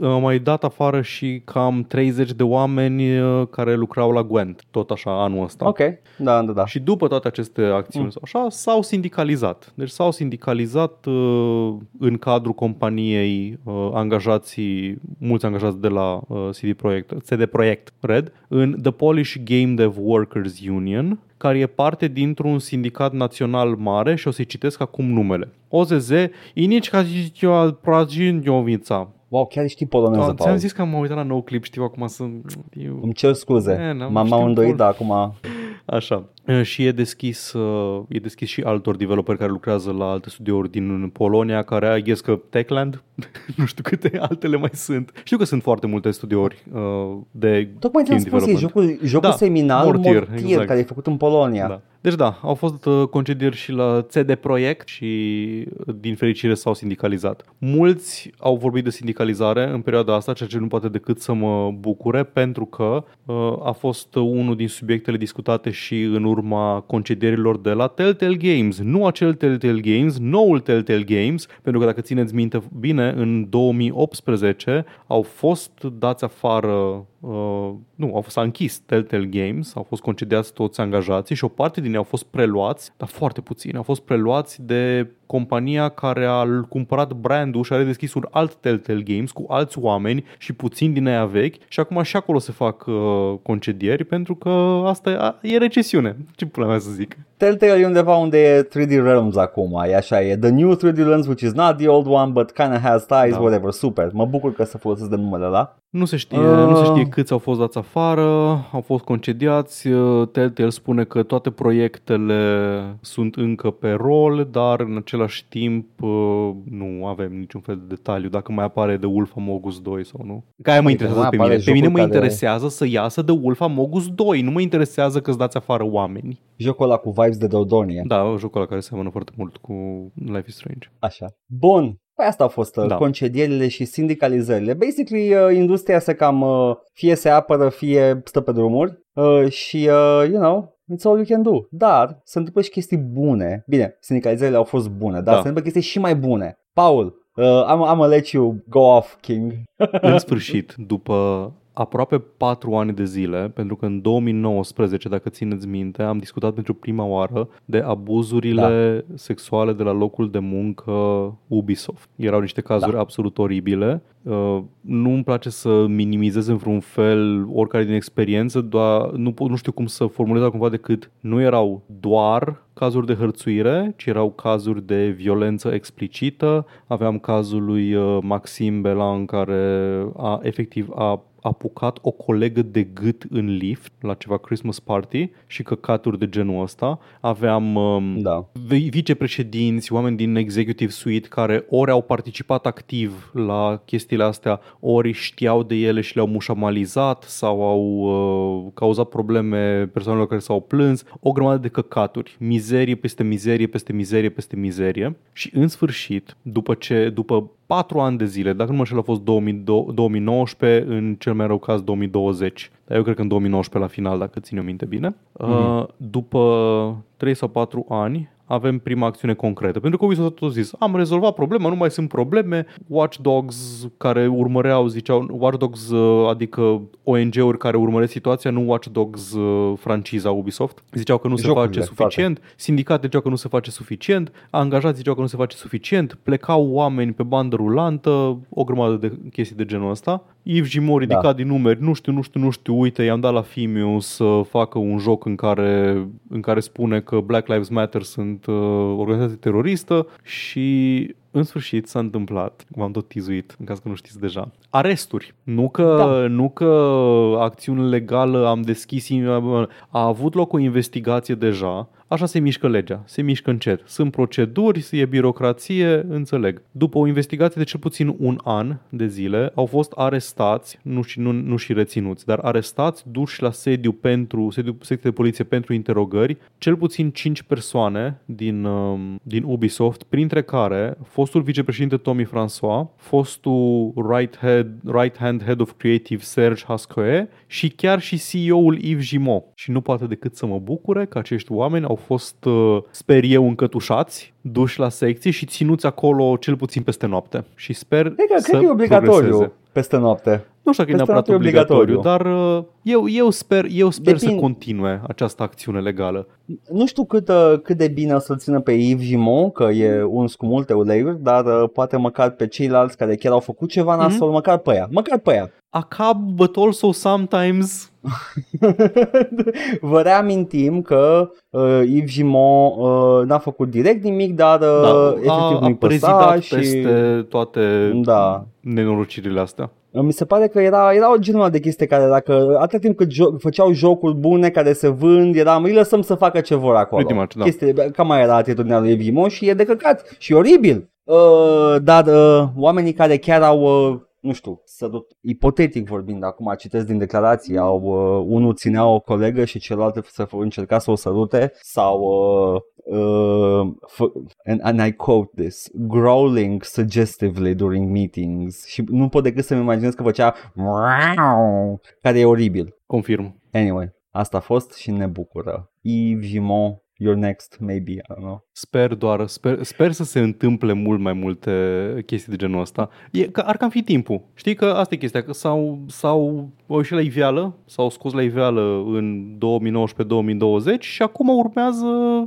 am mai dat afară și cam 30 de oameni uh, care lucrau la Gwent, tot așa anul ăsta. Ok, da, da, da. Și după toate aceste acțiuni Mm. sau așa, s-au sindicalizat. Deci s-au sindicalizat uh, în cadrul companiei uh, angajații, mulți angajați de la uh, CD Projekt, CD Projekt Red, în The Polish Game Dev Workers Union, care e parte dintr-un sindicat național mare și o să-i citesc acum numele. OZZ, Inici Kazicioa Prajinjovița. Wow, chiar știi poloneză, Ți-am Paul. zis că am uitat la nou clip, știu acum să... Eu... Îmi cer scuze. Man, am M-am știut îndoit, mult. dar acum... Așa. Uh, Și e deschis, uh, e deschis și altor developeri care lucrează la alte studiouri din Polonia, care ai guess că Techland, nu știu câte altele mai sunt. Știu că sunt foarte multe studiouri uh, de Tocmai ți-am game spus, e development. jocul, jocul Da, seminal Mortier, Mortier, exact. care e făcut în Polonia. Da. Deci da, au fost uh, concedieri și la CD Projekt și uh, din fericire s-au sindicalizat. Mulți au vorbit de sindicalizare în perioada asta, ceea ce nu poate decât să mă bucure, pentru că uh, a fost unul din subiectele discutate și în urma concedierilor de la Telltale Games. Nu acel Telltale Games, noul Telltale Games, pentru că dacă țineți minte bine, în 2018 au fost dați afară Uh, nu, au fost s-a închis Telltale Games, au fost concediați toți angajații și o parte din ei au fost preluați, dar foarte puțini, au fost preluați de compania care a l- cumpărat brandul și a redeschis un alt Telltale Games cu alți oameni și puțini din aia vechi și acum și acolo se fac uh, concedieri pentru că asta e, a, e recesiune. Ce pula mea să zic? Telltale e undeva unde e 3D Realms acum, e așa, e The New 3D Realms, which is not the old one, but kind of has ties, Da. whatever, super. Mă bucur că să folosesc de numele ăla. Nu se știe, Ah. nu se știe câți au fost dați afară, au fost concediați. Uh, Telltale spune că toate proiectele sunt încă pe rol, dar în același timp uh, nu avem niciun fel de detaliu dacă mai apare The Wolf Among Us 2 sau nu. Că aia mă Uite, interesează mai pe apare mine. Pe mine mă jocuri care- interesează să iasă The Wolf Among Us 2, nu mă interesează că-ți dați afară oameni. Jocul ăla cu vibes de Dordogne. Da, jocul ăla care seamănă foarte mult cu Life is Strange. Așa. Bun. Păi asta au fost uh, Da. concedierile și sindicalizările. Basically, uh, industria se cam uh, fie se apără, fie stă pe drumuri uh, și, uh, you know, it's all you can do. Dar se întâmplă și chestii bune. Bine, sindicalizările au fost bune, dar Da. se întâmplă chestii și mai bune. Paul, uh, I'm, I'm gonna let you go off, King. În sfârșit, după aproape 4 ani de zile, pentru că în 2019, dacă țineți minte, am discutat pentru prima oară de abuzurile da. sexuale de la locul de muncă Ubisoft. Erau niște cazuri da. absolut oribile. Uh, nu îmi place să minimizez în vreun fel oricare din experiență, doar nu, pot, nu știu cum să formulez cumva decât nu erau doar cazuri de hărțuire, ci erau cazuri de violență explicită. Aveam cazul lui uh, Maxim Belan care a efectiv a apucat o colegă de gât în lift la ceva Christmas party și căcaturi de genul ăsta. Aveam um, Da. vi- vicepreședinți, oameni din executive suite care ori au participat activ la chestiile astea, ori știau de ele și le-au mușamalizat sau au uh, cauzat probleme persoanelor care s-au plâns, o grămadă de căcaturi, mizerie peste mizerie, peste mizerie, peste mizerie și în sfârșit, după ce după 4 ani de zile, dacă nu mă știu, a fost 2019, în cel mai rău caz 2020. Dar eu cred că în 2019 la final, dacă țin o minte bine. Mm-hmm. După 3 sau 4 ani, avem prima acțiune concretă. Pentru că Ubisoft a tot zis, am rezolvat problema, nu mai sunt probleme. Watch Dogs care urmăreau, ziceau, Watch Dogs, uh, adică ONG-uri care urmăresc situația, nu Watch Dogs uh, franciza Ubisoft, ziceau că nu Jocurile, se face suficient, toate. sindicate ziceau că nu se face suficient, angajați ziceau că nu se face suficient, plecau oameni pe bandă rulantă, o grămadă de chestii de genul ăsta. Yves Gimo ridicat da. din numeri, nu știu, nu știu, nu știu, uite, i-am dat la Fimiu să facă un joc în care, în care spune că Black Lives Matter sunt uh, organizație teroristă și în sfârșit s-a întâmplat, v-am tot tizuit, în caz că nu știți deja, aresturi. Nu că, da. nu că acțiune legală am deschis, a avut loc o investigație deja, Așa se mișcă legea, se mișcă încet. Sunt proceduri, e birocrație, înțeleg. După o investigație de cel puțin un an de zile, au fost arestați, nu și, nu, nu și reținuți, dar arestați, duși la sediu pentru, sediu secție de poliție pentru interogări, cel puțin 5 persoane din, um, din Ubisoft, printre care fostul vicepreședinte Tommy François, fostul right, head, right hand head of creative Serge Hascoe și chiar și CEO-ul Yves Gimot. Și nu poate decât să mă bucure că acești oameni au fost, uh, sper eu, încătușați, duși la secție și ținuți acolo cel puțin peste noapte. Și sper cred că, să cred că e obligatoriu progreseze. peste noapte. Nu știu că e neapărat obligatoriu, obligatoriu, dar uh, eu, eu sper, eu sper Depind... să continue această acțiune legală. Nu știu cât, uh, cât de bine o să-l țină pe Yves Gimon, că e uns cu multe uleiuri, dar poate măcar pe ceilalți care chiar au făcut ceva nasol, mm-hmm. măcar pe ea. Măcar pe ea. A cab, but also sometimes Vă reamintim că uh, Yves Gimon uh, n-a făcut direct nimic, dar uh, da, efectiv a, nu-i păsa și... peste toate da. nenorocirile astea. Mi se pare că era, era o genul de chestie care dacă atâta timp cât jo- făceau jocuri bune care se vând, eram îi lăsăm să facă ce vor acolo. much, da. Chestie, cam mai era atitudinea lui Evimo și e de căcat și oribil. Uh, dar uh, oamenii care chiar au uh, nu știu, sărut, ipotetic vorbind, acum citesc din declarații, au, uh, unul ținea o colegă și celălalt să încerca să o sărute sau uh, uh, f- and, and I quote this, growling suggestively during meetings și nu pot decât să-mi imaginez că făcea care e oribil. Confirm. Anyway, asta a fost și ne bucură. Yves Gimon you're next, maybe, I don't know. Sper doar, sper, sper să se întâmple mult mai multe chestii de genul ăsta. E, că ar cam fi timpul. Știi că asta e chestia, că s-au, s-au ieșit la iveală, s-au scos la iveală în 2019-2020 și acum urmează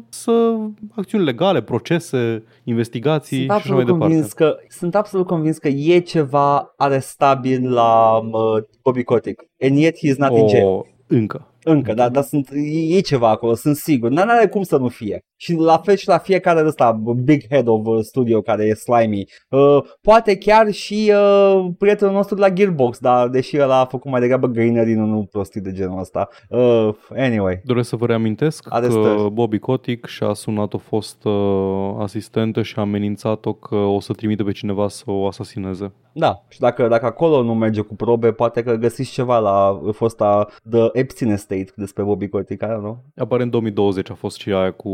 să acțiuni legale, procese, investigații sunt și așa mai departe. Că, sunt absolut convins că e ceva arestabil la uh, Bobby Kotick. And yet he is not oh, in jail. Încă. Încă, dar, dar sunt, e ceva acolo, sunt sigur. Nu are cum să nu fie. Și la fel și la fiecare ăsta, big head of uh, studio care e slimy. Uh, poate chiar și uh, prietenul nostru de la Gearbox, dar deși el a făcut mai degrabă greenery, nu, nu prostii de genul ăsta. Uh, anyway. Doresc să vă reamintesc Arestări. că Bobby Kotick și-a sunat o fost uh, asistentă și a amenințat-o că o să trimite pe cineva să o asasineze. Da, și dacă, dacă acolo nu merge cu probe, poate că găsiți ceva la fosta The Epstein Estate despre Bobby Kotick, nu? Apare în 2020 a fost și aia cu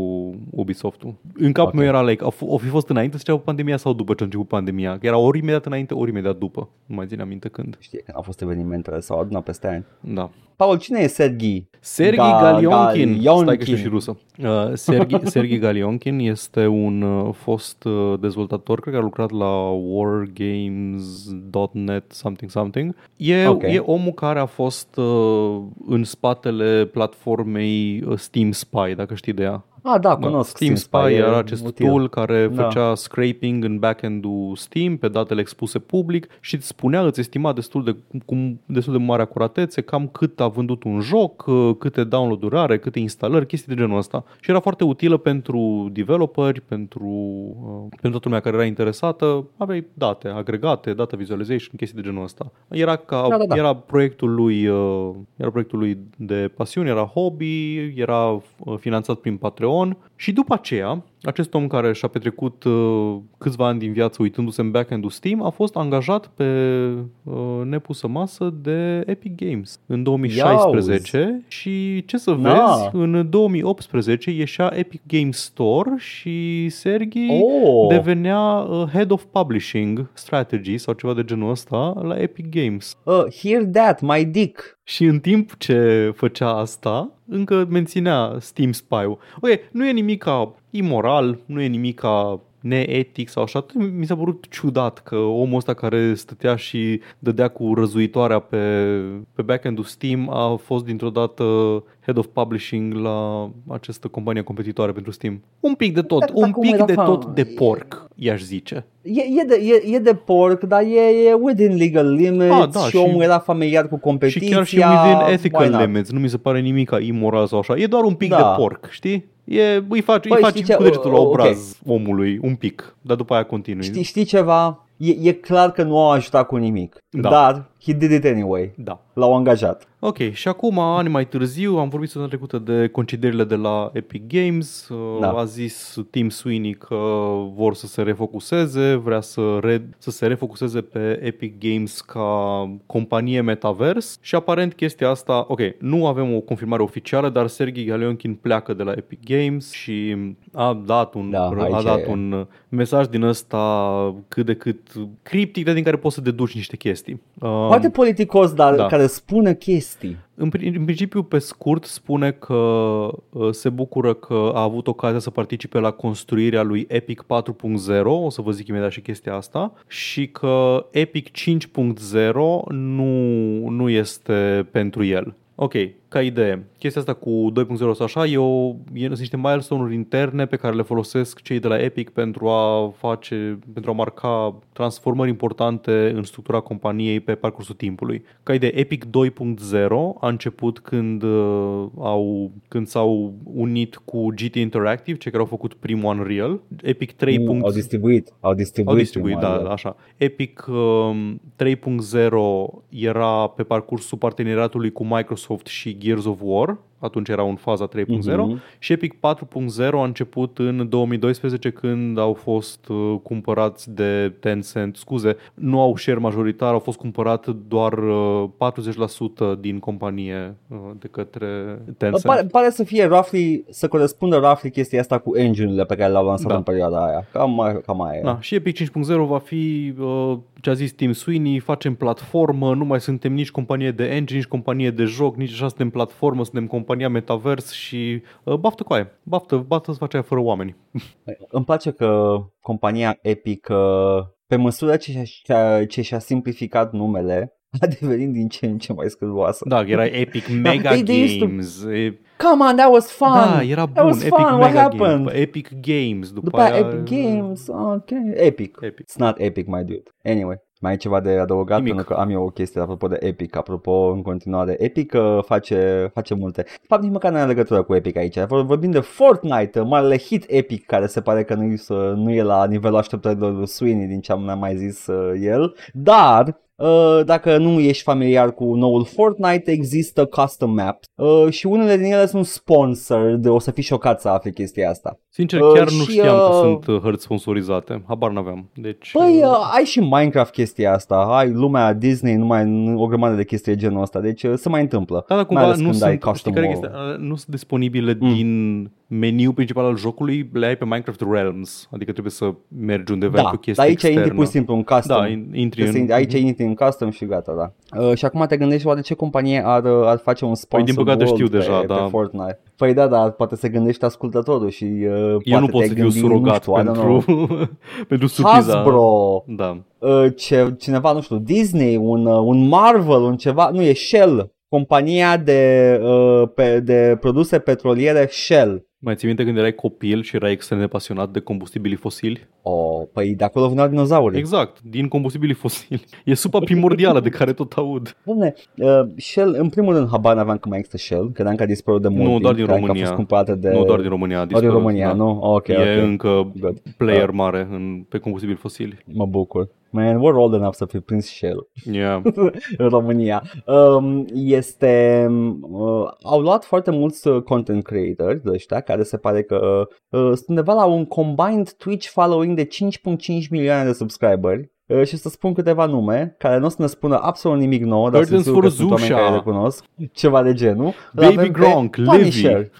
Ubisoft-ul. În capul okay. meu era like, o fi fost înainte să pandemia sau după ce a început pandemia? Era ori imediat înainte, ori imediat după. Nu mai țin aminte când. Știi, când au fost evenimentele sau adunat peste ani. Da. Paul, cine e Sergi? Sergi Ga- Galionkin. Galionkin. Stai că știu și rusă. Uh, Sergi, Sergi Galionkin este un uh, fost uh, dezvoltator, cred că a lucrat la wargames.net something something. E, okay. e omul care a fost uh, în spatele platformei uh, Steam Spy, dacă știi de ea. Ah, da, da, cunosc. Steam Spy era acest util. tool care da. făcea scraping în backend-ul Steam pe datele expuse public și îți spunea, îți estima destul de, cu destul de mare acuratețe cam cât a vândut un joc, uh, câte download-uri are, câte instalări, chestii de genul ăsta. Și era foarte utilă pentru developeri, pentru, uh, pentru toată lumea care era interesată. Aveai date agregate, data visualization, chestii de genul ăsta. Era, ca, da, da, da. era proiectul lui uh, era proiectul lui de pasiune, era hobby, era uh, finanțat prin Patreon Patreon și după aceea acest om care și-a petrecut uh, câțiva ani din viață uitându-se în back-end-ul Steam a fost angajat pe uh, nepusă masă de Epic Games în 2016 și ce să Na. vezi, în 2018 ieșea Epic Games Store și Sergey Oh. devenea uh, Head of Publishing Strategy sau ceva de genul ăsta la Epic Games. Uh, hear that, my dick. Și în timp ce făcea asta, încă menținea Steam Spy-ul. Ok, nu e nimic imoral, nu e nimic neetic sau așa. Mi s-a părut ciudat că omul ăsta care stătea și dădea cu răzuitoarea pe, pe backend-ul Steam a fost dintr-o dată head of publishing la această companie competitoare pentru Steam. Un pic de tot, Dar un acum pic era de fa- tot de porc, i-aș zice. E, e, de, e, e de porc, dar e, e within legal limits Ah, da, și, și- omul era familiar cu Și competiția. chiar și within why ethical not? limits, nu mi se pare nimic imoral sau așa. E doar un pic Da. de porc, știi? E, îi faci, Băi, îi faci știi ce? cu degetul la O- ok. obraz omului, un pic, dar după aia continui. Știi, știi ceva? E, e clar că nu au ajutat cu nimic. Da. Dar he did it anyway. Da. L-au angajat. Ok, și acum, ani mai târziu, am vorbit săptămâna trecută de concedierile de la Epic Games. Da. Da. A zis Tim Sweeney că vor să se refocuseze, vrea să, re- să se refocuseze pe Epic Games ca companie metavers și aparent chestia asta, ok, nu avem o confirmare oficială, dar Sergei Galionkin pleacă de la Epic Games și a dat un, Da, a aici dat e. un mesaj din ăsta cât de cât criptic, dar din care poți să deduci niște chestii. Um, Poate politicos, dar da. care spune chestii. în, pri- în principiu, pe scurt, spune că uh, se bucură că a avut ocazia să participe la construirea lui Epic 4.0, o să vă zic imediat și chestia asta, și că Epic 5.0 nu, nu este pentru el. Ok, ca idee, chestia asta cu 2.0 sau așa e, o, e sunt niște milestone-uri interne pe care le folosesc cei de la Epic pentru a face, pentru a marca transformări importante în structura companiei pe parcursul timpului. Ca idee, Epic 2.0 a început când, uh, au, când s-au unit cu GT Interactive, cei care au făcut primul Unreal. Epic 3. Nu, au distribuit. Au distribuit. Au distribuit, primul da, oară. așa. Epic um, 3.0 era pe parcursul parteneriatului cu Microsoft și Gears of War, atunci era în faza 3.0 Mhm. și Epic 4.0 a început în 2012 când au fost uh, cumpărați de Tencent, scuze, nu au share majoritar, au fost cumpărat doar uh, 40% din companie uh, de către Tencent. Pare, pare să fie roughly, să corespundă roughly chestia asta cu engine-urile pe care le-au lansat Da. în perioada aia. Cam, cam aia e. Da, și Epic 5.0 va fi uh, ce a zis Tim Sweeney, facem platformă, nu mai suntem nici companie de engine, nici companie de joc, nici așa suntem platformă, suntem compania metavers și uh, baftă cu aia. Baftă, baftă să faci aia fără oameni. Îmi place că compania Epic, uh, pe măsură ce și-a, ce și-a simplificat numele, a devenit din ce în ce mai scârboasă. Da, era Epic Mega They- they used to- Games. E, Come on, that was fun! da, era That bun. was Epic fun, what Mega happened? Games. după Epic Games. După, După aia, aia Epic Games, ok, Epic. Epic. It's not Epic, my dude. Anyway, mai e ceva de adăugat? Nimic. Pentru că am eu o chestie apropo de Epic, apropo în continuare. Epic uh, face, face multe. De fapt, nici măcar nu are legătură cu Epic aici. Vor- Vorbim de Fortnite, marele hit Epic, care se pare că nu, nu e la nivelul așteptărilor lui Sweeney, din ce am mai zis uh, el. Dar Uh, dacă nu ești familiar cu noul Fortnite, există custom maps uh, și unele din ele sunt sponsored, o să fii șocat să afli chestia asta. Sincer, Uh, chiar nu și, știam că uh, sunt uh, hărți sponsorizate. Habar n-aveam. Deci, Păi, uh, uh, ai și Minecraft chestia asta, ai lumea Disney, numai o grămadă de chestii de genul ăsta, deci uh, se mai întâmplă. Da, dar mai cumva ales nu când sunt, ai știi custom care e world. chestia? Uh, nu sunt disponibile Mm. din meniul principal al jocului, le ai pe Minecraft Realms, adică trebuie să mergi undeva Da, cu o dar chestie aici externă. intri pur și simplu în custom. Da, in- intri Trebuie în... să intri- aici intri în custom și gata, da. Uh, și acum te gândești oare ce companie ar, uh, ar face un sponsor din păcate world știu pe, deja, pe da. Fortnite. Păi da, dar poate se gândește ascultătorul și uh, Eu poate nu pot te să fiu gândi, surogat nu știu, I don't know. pentru, pentru surpriza. Hasbro, Da. uh, ce, cineva, nu știu, Disney, un, uh, un Marvel, un ceva, nu, e Shell, compania de, uh, pe, de produse petroliere Shell. Mai ții minte când erai copil și erai extrem de pasionat de combustibilii fosili? Oh, păi de acolo veneau dinozauri. Exact, din combustibilii fosili. E supa primordială de care tot aud. Bine, uh, Shell, în primul rând, habar n-aveam că mai există Shell, credeam că a dispărut de mult Nu, timp, doar din credeam că a România. fost cumpărată de... Nu doar din România. a doar din dispărut, România, da. nu? Ok, e ok. încă Good. player Da. mare în, pe combustibili fosili. Mă bucur. Man, we're old enough să fi prins Shell Yeah. în România. Um, este... Uh, au luat foarte mulți uh, content creators de ăștia care se pare că uh, sunt undeva la un combined Twitch following de 5.5 milioane de subscriberi. Uh, și să spun câteva nume care nu o să ne spună absolut nimic nou, dar sunt Gardens sigur for că sunt oameni Zusha. care le cunosc, ceva de genul. Îl Baby avem pe Gronk, Punisher.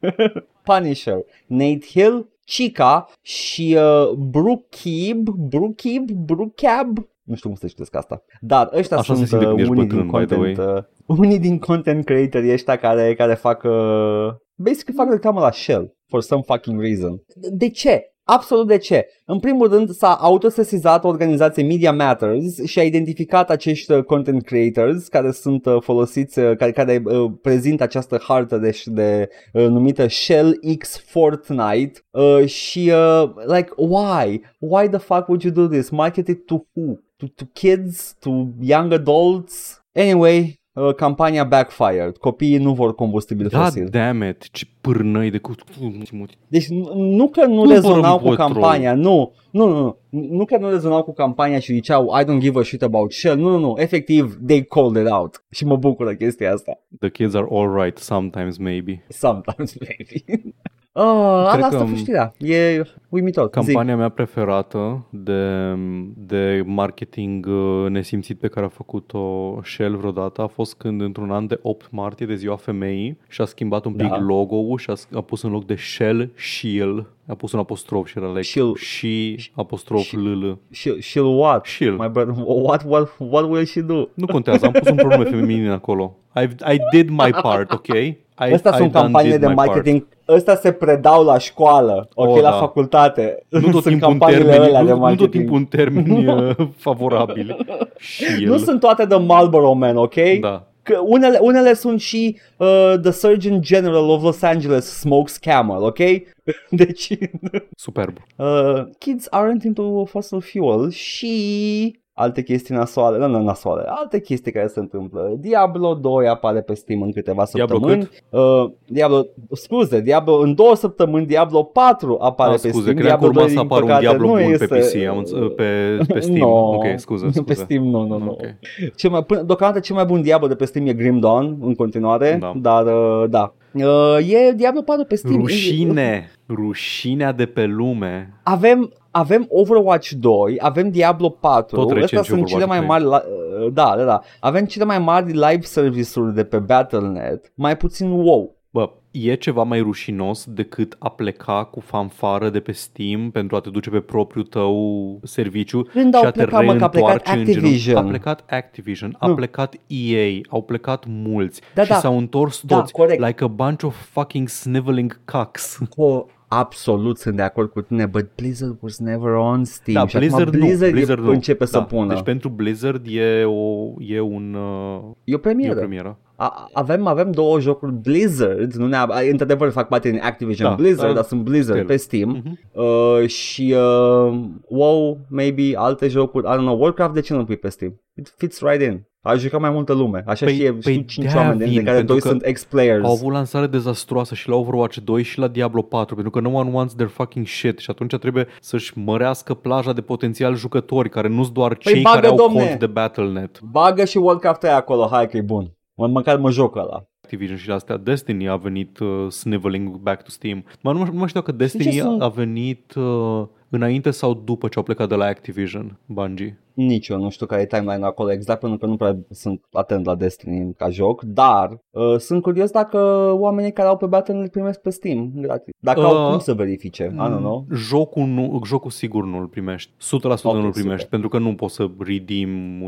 Punisher, Nate Hill, Chica și uh, Brookib, Brookib, Brookab, nu știu cum să citesc asta. Dar ăștia Așa se sunt simte uh, când ești unii din bătrân, by the content, uh, unii din content creatorii ăștia care, care fac, uh, basically fac reclamă la Shell for some fucking reason. De ce? Absolut de ce? În primul rând s-a autosesizat organizația Media Matters și a identificat acești uh, content creators care sunt uh, folosiți, uh, care, care uh, prezintă această hartă de, de uh, numită Shell X Fortnite uh, și uh, like why? Why the fuck would you do this? Market it to who? To, to kids? To young adults? Anyway, uh, campania backfired. Copiii nu vor combustibil God fosil. damn it, ce pârnăi de cu... Deci nu- nu că nu Cumpără rezonau un cu petrol. campania, nu, nu, nu, nu, nu că nu rezonau cu campania și ziceau I don't give a shit about Shell, nu, nu, nu, efectiv, they called it out și mă bucură chestia asta. The kids are alright sometimes maybe. Sometimes, maybe. Oh, Cred asta că a fost știrea, e uimitor. Zic. Campania mea preferată de, de marketing uh, nesimțit pe care a făcut-o Shell vreodată a fost când într-un an de 8 martie de ziua femeii și-a schimbat un pic Da. logo-ul și a, a pus în loc de Shell Shield. A pus un apostrof și era like Shield. și apostrof Shield. LL. She'll, she'll what? Shield. My brother, what, what, what will she do? Nu contează, am pus un pronume feminin acolo. I, I did my part, ok? I, Astea I sunt done campanii did de my part. Marketing. Ăstea se predau la școală, ok, Oh, la da. facultate. Nu tot sunt timpul în campaniile termeni, alea de nu, nu tot marketing. timpul în termeni uh, favorabili. Shield. Nu sunt toate de Marlboro Man, ok? Da. Că unele, unele sunt și uh, The Surgeon General of Los Angeles smokes camel, ok? Deci, Superb. uh, kids aren't into fossil fuel și alte chestii nasoale, nu, nu nasoale, alte chestii care se întâmplă. Diablo 2 apare pe Steam în câteva Diablo săptămâni. Uh, Diablo, scuze, Diablo, în două săptămâni Diablo 4 apare Ah, pe scuze, Steam. credeam că Diablo urma 2, să din apară un păcate, Diablo nu bun este... pe PC, am înț- pe, pe Steam. No, ok, scuze, scuze. Pe Steam, nu, nu, nu. Ok. Cel mai, până, deocamdată cel mai bun Diablo de pe Steam e Grim Dawn în continuare, Da. dar uh, da. Uh, e Diablo 4 pe Steam. Rușine, rușinea de pe lume. Avem avem Overwatch 2, avem Diablo 4. Tot recent Astea și sunt cele mai Overwatch mari la- uh, da, da, da. Avem cele mai mari live service-uri de pe Battle.net, mai puțin WoW. Bă, e ceva mai rușinos decât a pleca cu fanfară de pe Steam pentru a te duce pe propriul tău serviciu Când și au a te plecat, mă, că a plecat reîntoarce în genunchi. Activision. A plecat Activision, a Nu. plecat EA, au plecat mulți Da, și da. s-au întors Da, toți corect. like a bunch of fucking sniveling cucks. Cu absolut sunt de acord cu tine, but Blizzard was never on Steam. Da, și acum Blizzard, Blizzard, nu, Blizzard e, nu. începe să da. pună. Deci pentru Blizzard e, o, e un uh, e o e premieră. o premieră. A, avem, avem două jocuri Blizzard, nu neapărat, într-adevăr fac parte din Activision Da, Blizzard, dar dar sunt Blizzard still. pe Steam. Mhm. Uh, și uh, WoW, maybe alte jocuri, I don't know, Warcraft de ce nu pui pe Steam? It fits right in. A jucat mai multă lume. Așa Păi- știe, păi știu 5 de-aia oameni, dintre vin, care pentru doi că sunt ex-players. Au avut lansare dezastroasă și la Overwatch 2 și la Diablo 4 pentru că no one wants their fucking shit și atunci trebuie să-și mărească plaja de potențial jucători care nu sunt doar Păi cei bagă, care au domne! cont de Battle.net. Bagă și Warcraft aia acolo, hai că e bun. Mă, măcar mă joc ăla. Activision și la astea Destiny a venit uh, sniveling back to Steam. Mă, nu, mă- nu mai știu dacă Destiny ce sunt? a venit uh, înainte sau după ce au plecat de la Activision, Bungie. Nici eu nu știu care e timeline acolo exact pentru că nu prea sunt atent la Destiny ca joc, dar uh, sunt curios dacă oamenii care au pe Battle.net îl primesc pe Steam gratis. Dacă Uh, au cum să verifice, I don't know. Jocul, nu, jocul sigur nu îl primești. 100% Ok, nu îl super. primești, pentru că nu poți să redeem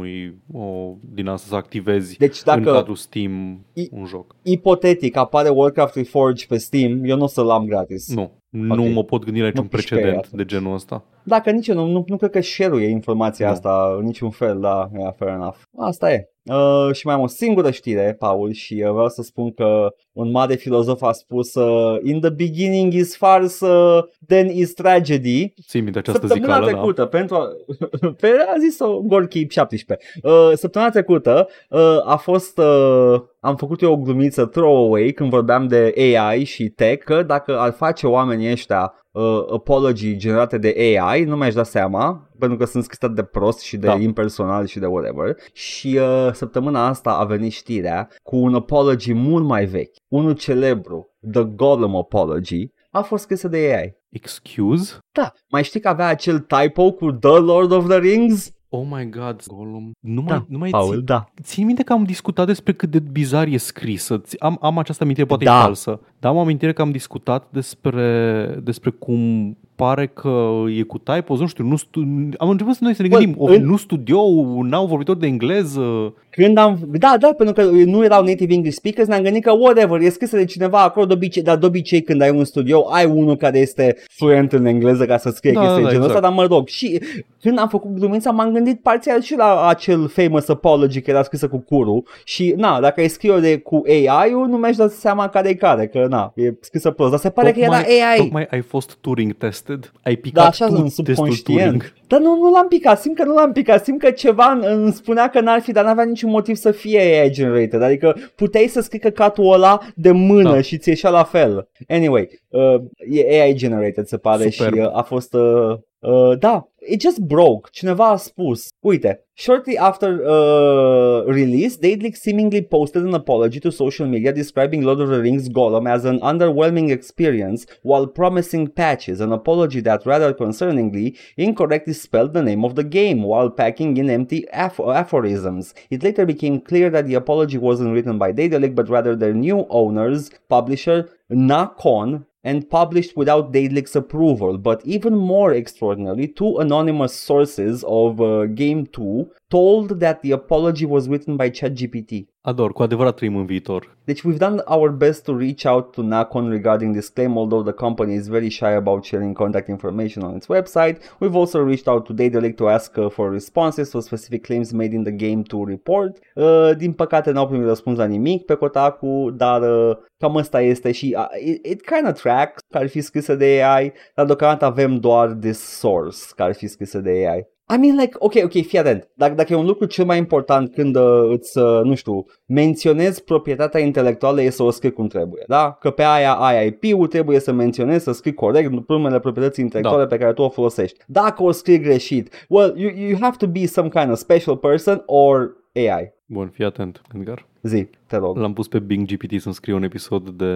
o, din asta să activezi Deci în dacă cadrul Steam I- un joc. ipotetic apare Warcraft Reforged pe Steam, eu nu o să-l am gratis. Nu, nu mă pot gândi la niciun Mă piși pe precedent ea. de genul ăsta. Dacă nici eu nu, nu, nu cred că share-ul e informația Nu. asta în niciun fel, da, yeah, fair enough. Asta e. Uh, și mai am o singură știre, Paul, și uh, vreau să spun că un mare filozof a spus uh, In the beginning is farce, uh, then is tragedy. Ții minte această Săptămâna zicală, da? trecută, pentru a, pe, a zis-o Gorky 17. Uh, săptămâna trecută uh, a fost uh, am făcut eu o glumiță throwaway când vorbeam de AI și tech, că dacă ar face oamenii ăștia uh, apology generate de AI, nu mi-aș da seama, pentru că sunt scrise de prost și de Da. impersonal și de whatever. Și uh, săptămâna asta a venit știrea cu un apology mult mai vechi, unul celebru, The Gollum Apology, a fost scrisă de AI. Excuse? Da, mai știi că avea acel typo cu The Lord of the Rings? Oh my god, Gollum. Nu Da, mai, nu mai Paul, ții, da. ții minte că am discutat despre cât de bizar e scrisă. Ți- Am, am această amintire, poate Da. e falsă, dar am amintire că am discutat despre, despre cum pare că e cu typos, nu știu, nu stu- am început să noi să ne Bă, gândim, o, în- nu studio, n-au vorbitor de engleză. Când am, da, da, pentru că nu erau native English speakers, ne-am gândit că whatever, e scrisă de cineva acolo de obicei, dar de obicei când ai un studio, ai unul care este fluent în engleză ca să scrie Da, chestii da, genul ăsta, exact. dar mă rog, și când am făcut glumița, m-am gândit parțial și la acel famous apology care era scrisă cu curul și, na, dacă ai scrie de cu AI-ul, nu mi-aș da seama care e care, că, na, e scrisă prost, dar se pare că era AI. Tocmai ai fost Turing tested, ai Da, picat așa tu sunt testul subconștient. Turing. Dar nu, nu l-am picat, simt că nu l-am picat, simt că ceva îmi- îmi spunea că n-ar fi, dar n-avea niciun motiv să fie AI generated, adică puteai să scrii căcatul ăla de mână Da. și ți ieșea la fel. Anyway, uh, e AI generated se pare Superb. și uh, a fost, uh, da, it just broke, cineva a spus, uite, shortly after uh, release, Daedalic seemingly posted an apology to social media describing Lord of the Rings Gollum as an underwhelming experience while promising patches, an apology that rather concerningly incorrectly spelled the name of the game while packing in empty aph- aphorisms. It later became clear that the apology wasn't written by Daedalic but rather their new owners, publisher Nacon, and published without Daedalic's approval. But even more extraordinarily, two anonymous sources of uh, Game 2 told that the apology was written by ChatGPT. Ador, cu adevărat trăim în viitor. Deci we've done our best to reach out to Nacon regarding this claim, although the company is very shy about sharing contact information on its website. We've also reached out to Daedalic to ask uh, for responses to specific claims made in the Game 2 report. Uh, din păcate n-au primit răspuns la nimic pe Kotaku, dar uh, cam asta este și uh, it, it kind of tracks că ar fi scrisă de AI, dar deocamdată avem doar this source care ar fi scrisă de AI. I mean, like, ok, ok, fii atent. Dacă, dacă e un lucru cel mai important când uh, îți, uh, nu știu, menționezi proprietatea intelectuală e să o scrii cum trebuie, da? Că pe aia ai IP-ul, trebuie să menționezi, să scrii corect numele proprietății intelectuale pe care tu o folosești. Dacă o scrii greșit, well, you, you have to be some kind of special person or AI. Bun, fii atent, Edgar. Zi, te rog. L-am pus pe Bing GPT să-mi scrie un episod de,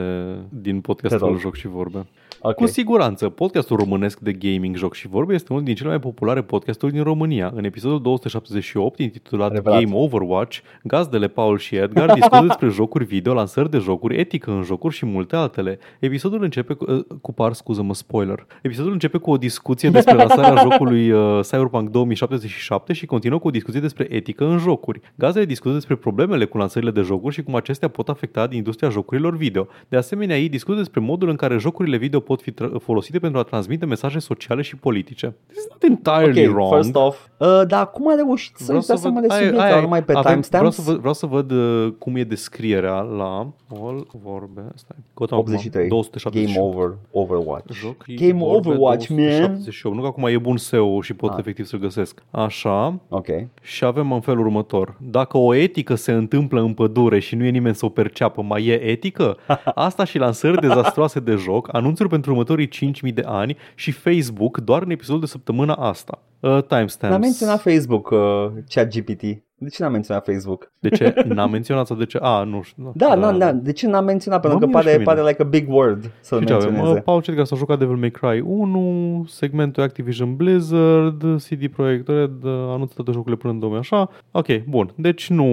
din podcastul Te rog. Joc și Vorbe. Ok. Cu siguranță, podcastul românesc de gaming, joc și vorbe este unul din cele mai populare podcasturi din România. În episodul 278, intitulat Adevărat. Game Overwatch, gazdele Paul și Edgar discută despre jocuri video, lansări de jocuri, etică în jocuri și multe altele. Episodul începe cu, uh, cu par, scuză-mă, spoiler. Episodul începe cu o discuție despre lansarea jocului uh, Cyberpunk 2077 și continuă cu o discuție despre etică în jocuri. Gazdele discută despre problemele cu lansările de jocuri și cum acestea pot afecta industria jocurilor video. De asemenea, ei discută despre modul în care jocurile video pot fi tra- folosite pentru a transmite mesaje sociale și politice. This is not entirely Ok, wrong. first off, uh, dar cum a reușit să Vreau își dea să seama văd, de ai- subiect, ai- sau numai pe avem- vreau timestamps? să, văd, vreau să văd uh, cum e descrierea la all vorbe, stai, căutăm acum, 83. 278. Game over, Overwatch. Joc, Game vorbe, Overwatch, man. 278. Nu că acum e bun SEO și pot Ah. efectiv să găsesc. Așa, Ok. și avem în felul următor. Dacă o etică se întâmplă în pădure și nu e nimeni să o perceapă, mai e etică? Asta și lansări dezastroase de joc, anunțuri pentru următorii 5.000 de ani și Facebook doar în episodul de săptămâna asta. Uh, timestamps. N-a menționat Facebook uh, ChatGPT. De ce n-a menționat Facebook? De ce? N-a menționat sau de ce? A, nu știu. Da, da, da. De ce n-a menționat? Pentru Mă că miră și pare, pe mine. pare like a big word să-l Și ce avem? menționeze. Uh, Paul Cedgar s-a jucat Devil May Cry 1, segmentul Activision Blizzard, CD Projekt Red, uh, anunță toate jocurile până în 2000, așa. Ok, bun. Deci nu...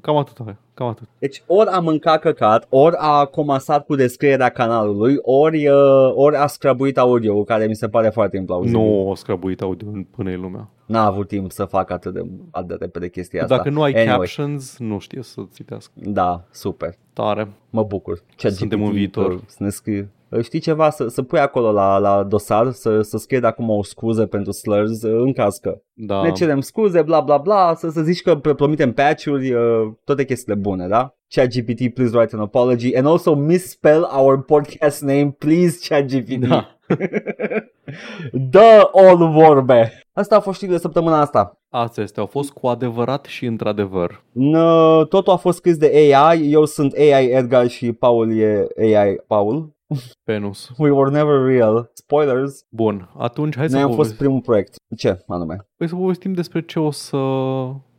Cam atât. Cam atât. Deci ori a mâncat căcat, ori a comasat cu descrierea canalului, ori, uh, ori a scrabuit audio care mi se pare foarte implauzibil. Nu o scrabuit audio până e lumea. N-a avut timp să facă atât de, atât de repede chestia asta. Dacă nu ai anyway, captions, nu știe să citească. Da, super. Tare. Mă bucur. ChatGPT, Suntem în viitor. uh, Să ne scrie. Uh, Știi ceva? Să, să pui acolo la, la dosar, să, să scrie de acum o scuză pentru slurs uh, în caz că. Da. Ne cerem scuze, bla bla bla, să, să zici că pr- promitem patch-uri, uh, toate chestiile bune, da? ChatGPT, please write an apology and also misspell our podcast name, please ChatGPT. Da. Dă all vorbe! Asta a fost știrile de săptămâna asta. Acestea au fost cu adevărat și într-adevăr. N- totul a fost scris de AI, eu sunt AI Edgar și Paul e AI Paul. Penus. We were never real. Spoilers. Bun, atunci hai să, Noi am fost povestim, primul proiect. Ce anume? hai să povestim despre ce o să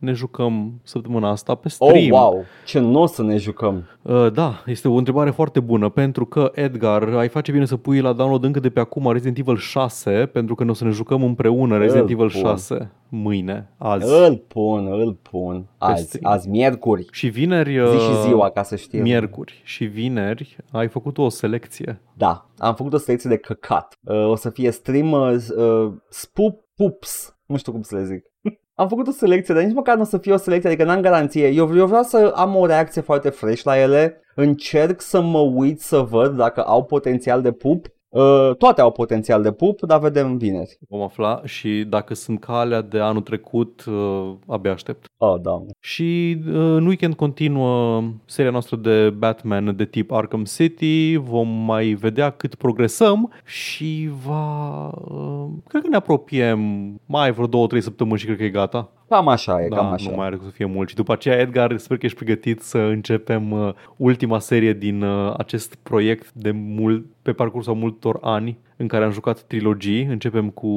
ne jucăm săptămâna asta pe Oh, stream. wow! Ce nu o să ne jucăm. Uh, da, este o întrebare foarte bună pentru că, Edgar, ai face bine să pui la download încă de pe acum Resident Evil 6 pentru că ne o să ne jucăm împreună Resident Îl Evil pun. 6 mâine, azi. Îl pun, îl pun. Azi, Peste- azi miercuri. Și vineri... Zi și uh, ziua, ca să știu. Miercuri și vineri ai făcut o selecție. Da, am făcut o selecție de căcat. Uh, o să fie stream uh, uh, Spoop Poops. Nu știu cum să le zic. Am făcut o selecție, dar nici măcar nu o să fie o selecție, adică n-am garanție. Eu, eu vreau să am o reacție foarte fresh la ele. Încerc să mă uit să văd dacă au potențial de pup. Uh, toate au potențial de pup, dar vedem vineri. Vom afla și dacă sunt ca alea de anul trecut, uh, abia aștept. Oh, doamne. Și uh, în weekend continuă seria noastră de Batman de tip Arkham City. Vom mai vedea cât progresăm și va... Uh, cred că ne apropiem mai vreo două, trei săptămâni și cred că e gata. Cam așa e, Da, cam așa. nu mai are cum să fie mult. Și după aceea, Edgar, sper că ești pregătit să începem uh, ultima serie din uh, acest proiect de mult, pe parcursul multor ani în care am jucat trilogii. Începem cu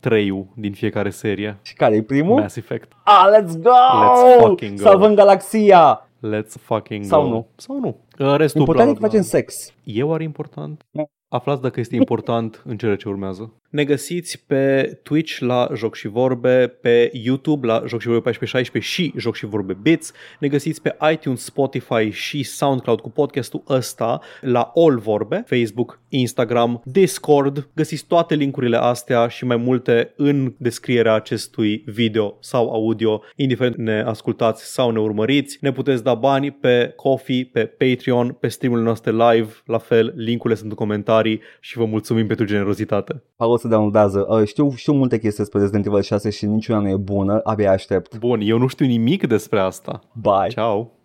treiul din fiecare serie. Și care e primul? Mass Effect. Ah, let's go! Let's fucking go. Salvăm galaxia! Let's fucking Sau go. nu. Sau nu. Uh, Restul Important e bla, că bla, facem sex. E oare important? Nu. Aflați dacă este important în cele ce urmează. Ne găsiți pe Twitch la Joc și Vorbe, pe YouTube la Joc și Vorbe 1416 și Joc și Vorbe Bits. Ne găsiți pe iTunes, Spotify și SoundCloud cu podcastul ăsta la All Vorbe, Facebook, Instagram, Discord. Găsiți toate linkurile astea și mai multe în descrierea acestui video sau audio, indiferent ne ascultați sau ne urmăriți. Ne puteți da bani pe Coffee, pe Patreon, pe streamurile noastre live, la fel, linkurile sunt în comentarii și vă mulțumim pentru generozitate. Paul se downloadează. Uh, știu, știu multe chestii despre Resident Evil 6 și niciuna nu e bună. Abia aștept. Bun, eu nu știu nimic despre asta. Bye! Ciao!